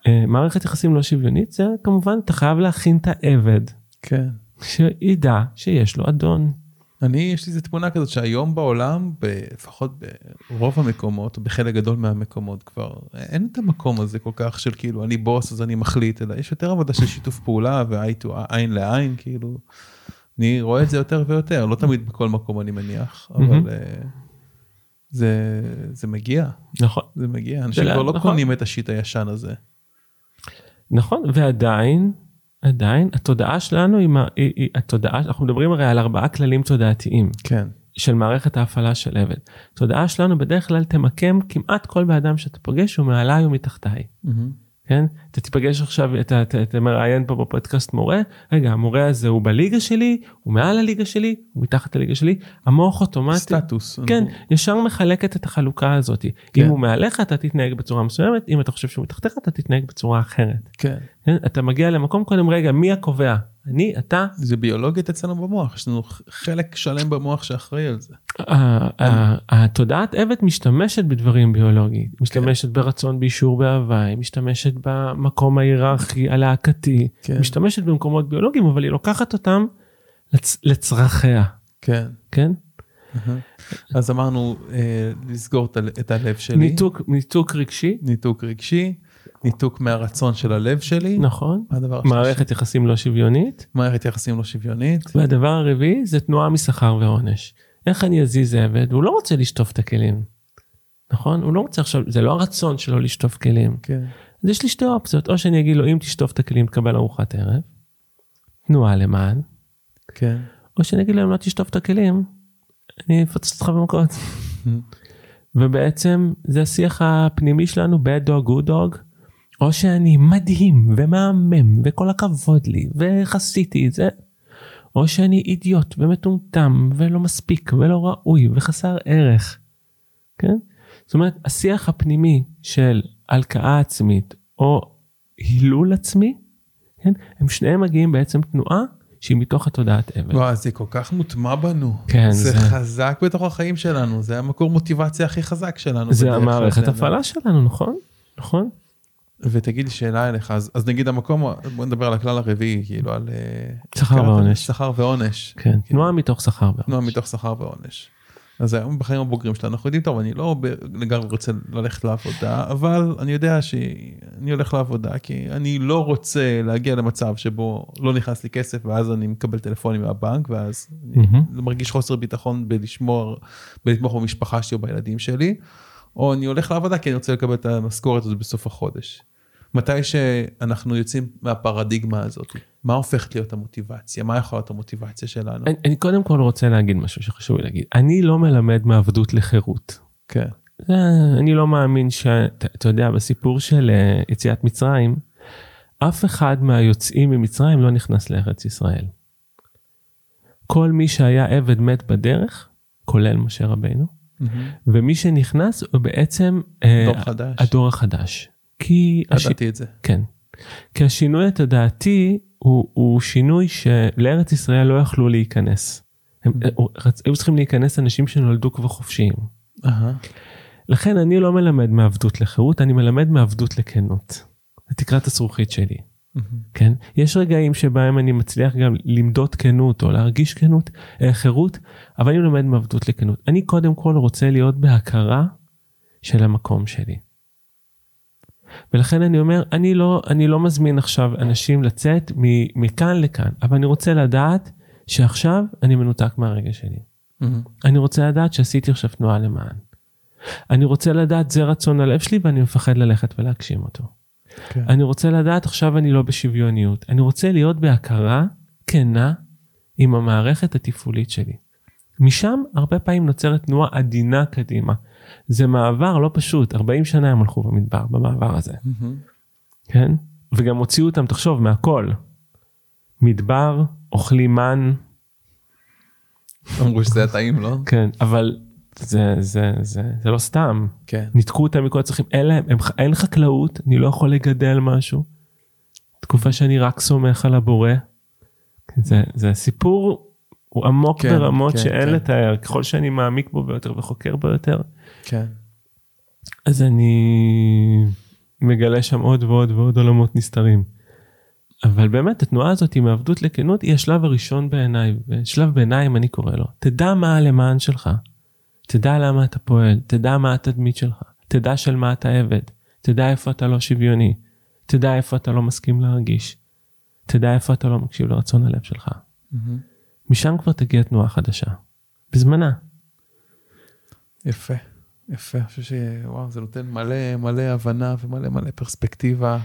אה, מערכת יחסים לא שוויונית זה כמובן אתה חייב להכין את העבד כן. שידע שיש לו אדון. אני, יש לי איזה תמונה כזאת שהיום בעולם, לפחות ברוב המקומות, בחלק גדול מהמקומות כבר, אין את המקום הזה כל כך של כאילו, אני בוס אז אני מחליט, אלא יש יותר עבודה של שיתוף פעולה ועין לעין, כאילו. אני רואה את זה יותר ויותר, לא תמיד בכל מקום אני מניח, אבל. אה, זה, זה מגיע, נכון. זה מגיע, אנשים זה כבר לא נכון. קונים את השיט הישן הזה. נכון ועדיין עדיין התודעה שלנו היא, היא, היא התודעה אנחנו מדברים הרי על ארבעה כללים תודעתיים כן. של מערכת ההפעלה של עבד. תודעה שלנו בדרך כלל תמקם כמעט כל בן אדם שאתה פוגש הוא מעליי ומתחתיי. מהמם. כן? אתה תיפגש עכשיו, אתה, אתה, אתה מראיין פה בפודקאסט מורה, רגע המורה הזה הוא בליגה שלי, הוא מעל הליגה שלי, הוא מתחת לליגה שלי, המוח אוטומטי, סטטוס. כן, אנחנו- ישר מחלקת את החלוקה הזאת. כן. אם הוא מעליך אתה תתנהג בצורה מסוימת, אם אתה חושב שהוא מתחתיך אתה תתנהג בצורה אחרת. כן. כן? אתה מגיע למקום קודם רגע מי הקובע? אני, אתה, זה ביולוגית אצלנו במוח, יש לנו חלק שלם במוח שאחראי על זה. התודעת עבד משתמשת בדברים ביולוגיים, משתמשת ברצון באישור באהבה, היא משתמשת במקום ההיררכי הלהקתי, כן. משתמשת במקומות ביולוגיים אבל היא לוקחת אותם לצ- לצרכיה, כן. כן? אז אמרנו אה, לסגור את הלב שלי, ניתוק רגשי, ניתוק רגשי, ניתוק מהרצון של הלב שלי, נכון, הדבר מערכת יחסים לא שוויונית, מערכת יחסים לא שוויונית, והדבר הרביעי זה תנועה משכר ועונש. איך אני אזיז עבד? הוא לא רוצה לשטוף את הכלים, נכון? הוא לא רוצה עכשיו, זה לא הרצון שלו לשטוף כלים. כן, אז יש לי שתי אופציות, או שאני אגיד לו אם תשטוף את הכלים תקבל ארוחת ערב, תנועה למען, כן, או שאני אגיד לו אם לא תשטוף את הכלים, אני אפוצץ אותך במכות. ובעצם זה השיח הפנימי שלנו bad dog good dog, או שאני מדהים ומהמם וכל הכבוד לי וחסיתי את זה, או שאני אידיוט ומטומטם ולא מספיק ולא ראוי וחסר ערך. כן? זאת אומרת השיח הפנימי של הלקאה עצמית או הילול עצמי, כן? הם שניהם מגיעים בעצם תנועה שהיא מתוך התודעת אבל. וואי זה כל כך מוטמע בנו, כן, זה זה- חזק בתוך החיים שלנו, זה המקור מוטיבציה הכי חזק שלנו, זה המערכת. הפעלה שלנו נכון? נכון? ותגיד לי שאלה אליך, אז אז נגיד המקום, בוא נדבר על הכלל הרביעי, כאילו על... אה, שכר? ועונש. שכר ועונש. כן, תנועה מתוך שכר ועונש. תנועה מתוך שכר ועונש. אז היום בחיים הבוגרים שלנו אנחנו יודעים טוב אני לא לגמרי רוצה ללכת לעבודה אבל אני יודע שאני הולך לעבודה כי אני לא רוצה להגיע למצב שבו לא נכנס לי כסף ואז אני מקבל טלפונים מהבנק ואז אני מהמם. מרגיש חוסר ביטחון בלשמור בלתמוך במשפחה שלי או בילדים שלי או אני הולך לעבודה כי אני רוצה לקבל את המשכורת הזאת בסוף החודש. מתי שאנחנו יוצאים מהפרדיגמה הזאת מה הופכת להיות המוטיבציה מה יכולה להיות המוטיבציה שלנו. אני, אני קודם כל רוצה להגיד משהו שחשוב לי להגיד. אני לא מלמד מעבדות לחירות. כן. זה, אני לא מאמין שאתה אתה יודע בסיפור של אה, יציאת מצרים אף אחד מהיוצאים ממצרים לא נכנס לארץ ישראל. כל מי שהיה עבד מת בדרך כולל משה רבינו מהמם. ומי שנכנס הוא בעצם אה, חדש. הדור החדש. כי הש... ידעתי את זה. כן. כי השינוי התודעתי הוא, הוא שינוי שלארץ ישראל לא יכלו להיכנס. הם רצ- היו צריכים להיכנס אנשים שנולדו כבר חופשיים. לכן אני לא מלמד מעבדות לחירות, אני מלמד מעבדות לכנות. זה תקרת הזכוכית שלי. מהמם. כן? יש רגעים שבהם אני מצליח גם למדוד כנות או להרגיש כנות, אה, חירות, אבל אני מלמד מעבדות לכנות. אני קודם כל רוצה להיות בהכרה של המקום שלי. ולכן אני אומר, אני לא, אני לא מזמין עכשיו אנשים לצאת מ- מכאן לכאן, אבל אני רוצה לדעת שעכשיו אני מנותק מהרגע שלי. מהמם. אני רוצה לדעת שעשיתי עכשיו תנועה למען. אני רוצה לדעת זה רצון הלב שלי ואני מפחד ללכת ולהגשים אותו. כן. אני רוצה לדעת עכשיו אני לא בשוויוניות. אני רוצה להיות בהכרה כנה עם המערכת התפעולית שלי. משם הרבה פעמים נוצרת תנועה עדינה קדימה. זה מעבר לא פשוט, 40 שנה הם הלכו במדבר במעבר הזה, כן? וגם הוציאו אותם, תחשוב, מהכל. מדבר, אוכלים מן, אמרו שזה היה טעים, לא? כן, אבל זה, זה, זה, זה לא סתם. כן. ניתקו אותם מכל הצרכים, אין להם, הם, אין חקלאות, אני לא יכול לגדל משהו. תקופה שאני רק סומך על הבורא. זה, זה סיפור, הוא עמוק כן, ברמות כן, שאין כן. לתאר, ככל שאני מעמיק בו ביותר וחוקר בו יותר, כן. אז אני מגלה שם עוד ועוד ועוד עולמות נסתרים. אבל באמת התנועה הזאת עם העבדות לכנות היא השלב הראשון בעיניי, שלב ביניים אני קורא לו. תדע מה הלמען שלך, תדע למה אתה פועל, תדע מה התדמית שלך, תדע של מה אתה עבד, תדע איפה אתה לא שוויוני, תדע איפה אתה לא מסכים להרגיש, תדע איפה אתה לא מקשיב לרצון הלב שלך. משם כבר תגיע תנועה חדשה, בזמנה. יפה, יפה, אני חושב שוואו, זה נותן מלא מלא הבנה ומלא מלא פרספקטיבה.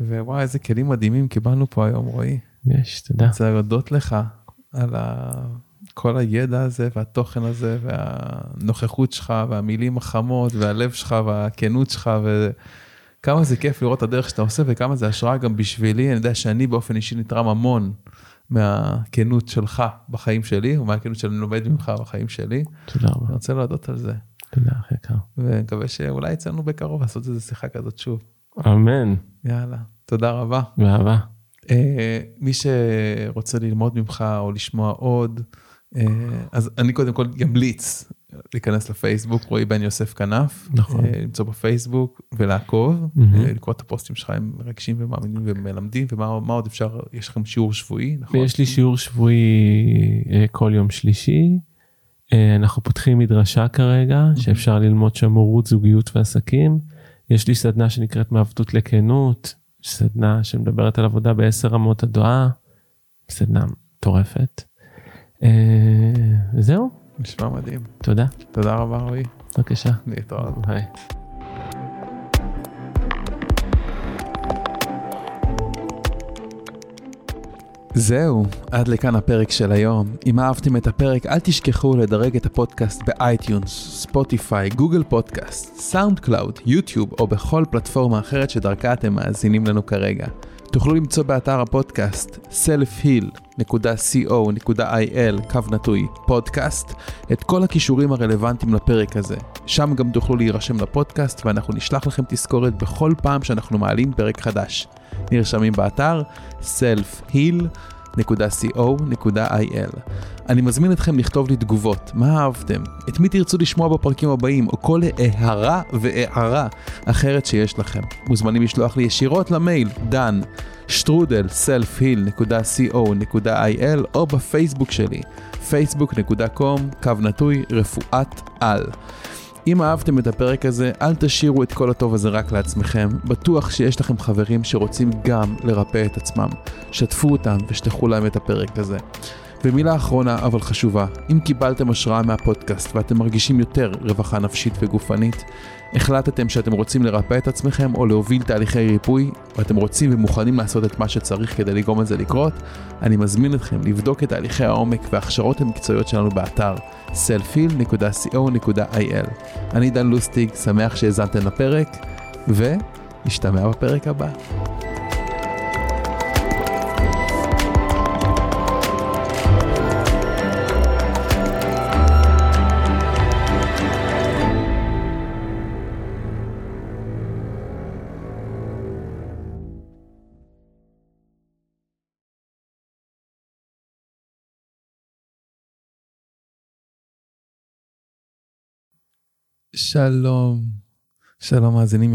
ווואי, איזה כלים מדהימים קיבלנו פה היום, רועי. יש, תודה. אני רוצה להודות לך על ה... כל הידע הזה והתוכן הזה והנוכחות שלך והמילים החמות והלב שלך והכנות שלך וכמה זה כיף לראות את הדרך שאתה עושה וכמה זה השראה גם בשבילי. אני יודע שאני באופן אישי נתרם המון מהכנות שלך בחיים שלי ומהכנות שאני לומד ממך בחיים שלי. תודה רבה. אני רוצה להודות על זה תודה אחי יקר. ומקווה שאולי יצא לנו בקרוב לעשות איזה שיחה כזאת שוב. אמן. יאללה, תודה רבה. באהבה. אה, מי שרוצה ללמוד ממך או לשמוע עוד, אה, אז אני קודם כל אמליץ להיכנס לפייסבוק, רועי בן יוסף כנף, נכון. אה, למצוא בפייסבוק ולעקוב, מהמם. אה, לקרוא את הפוסטים שלך, הם מרגשים ומאמינים ומלמדים, ומה מה עוד אפשר, יש לכם שיעור שבועי, נכון? ויש לי שיעור שבועי אה, כל יום שלישי. אה, אנחנו פותחים מדרשה כרגע, שאפשר ללמוד שם הורות, זוגיות ועסקים. יש לי סדנה שנקראת מעבדות לכנות, סדנה שמדברת על עבודה בעשר רמות הדואה, סדנה מטורפת. אה, וזהו, נשמע מדהים. תודה, תודה רבה רועי, בבקשה. להתראות. ביי. זהו, עד לכאן הפרק של היום. אם אהבתם את הפרק, אל תשכחו לדרג את הפודקאסט ב iTunes, Spotify, Google Podcast, SoundCloud, YouTube או בכל פלטפורמה אחרת שדרכה אתם מאזינים לנו כרגע. תוכלו למצוא באתר הפודקאסט selfheal.co.il קו נטוי פודקאסט את כל הקישורים הרלוונטיים לפרק הזה. שם גם תוכלו להירשם לפודקאסט ואנחנו נשלח לכם תזכורת בכל פעם שאנחנו מעלים פרק חדש. נרשמים באתר selfheal.co.il. אני מזמין אתכם לכתוב לי תגובות, מה אהבתם, את מי תרצו לשמוע בפרקים הבאים, או כל הערה והערה אחרת שיש לכם. מוזמנים לשלוח לי ישירות למייל דן שטרודל selfheal.co.il או בפייסבוק שלי facebook.com קו נטוי רפואת על. אם אהבתם את הפרק הזה, אל תשאירו את כל הטוב הזה רק לעצמכם. בטוח שיש לכם חברים שרוצים גם לרפא את עצמם. שתפו אותם ושלחו להם את הפרק הזה. ומילה אחרונה אבל חשובה, אם קיבלתם השראה מהפודקאסט ואתם מרגישים יותר רווחה נפשית וגופנית, החלטתם שאתם רוצים לרפא את עצמכם או להוביל תהליכי ריפוי, ואתם רוצים ומוכנים לעשות את מה שצריך כדי לגרום לזה לקרות, אני מזמין אתכם לבדוק את תהליכי העומק וההכשרות המקצועיות שלנו באתר selfheal.co.il. אני דן לוסטיג, שמח שהאזנתם לפרק, ונשתמע בפרק הבא. שלום, שלום מאזינים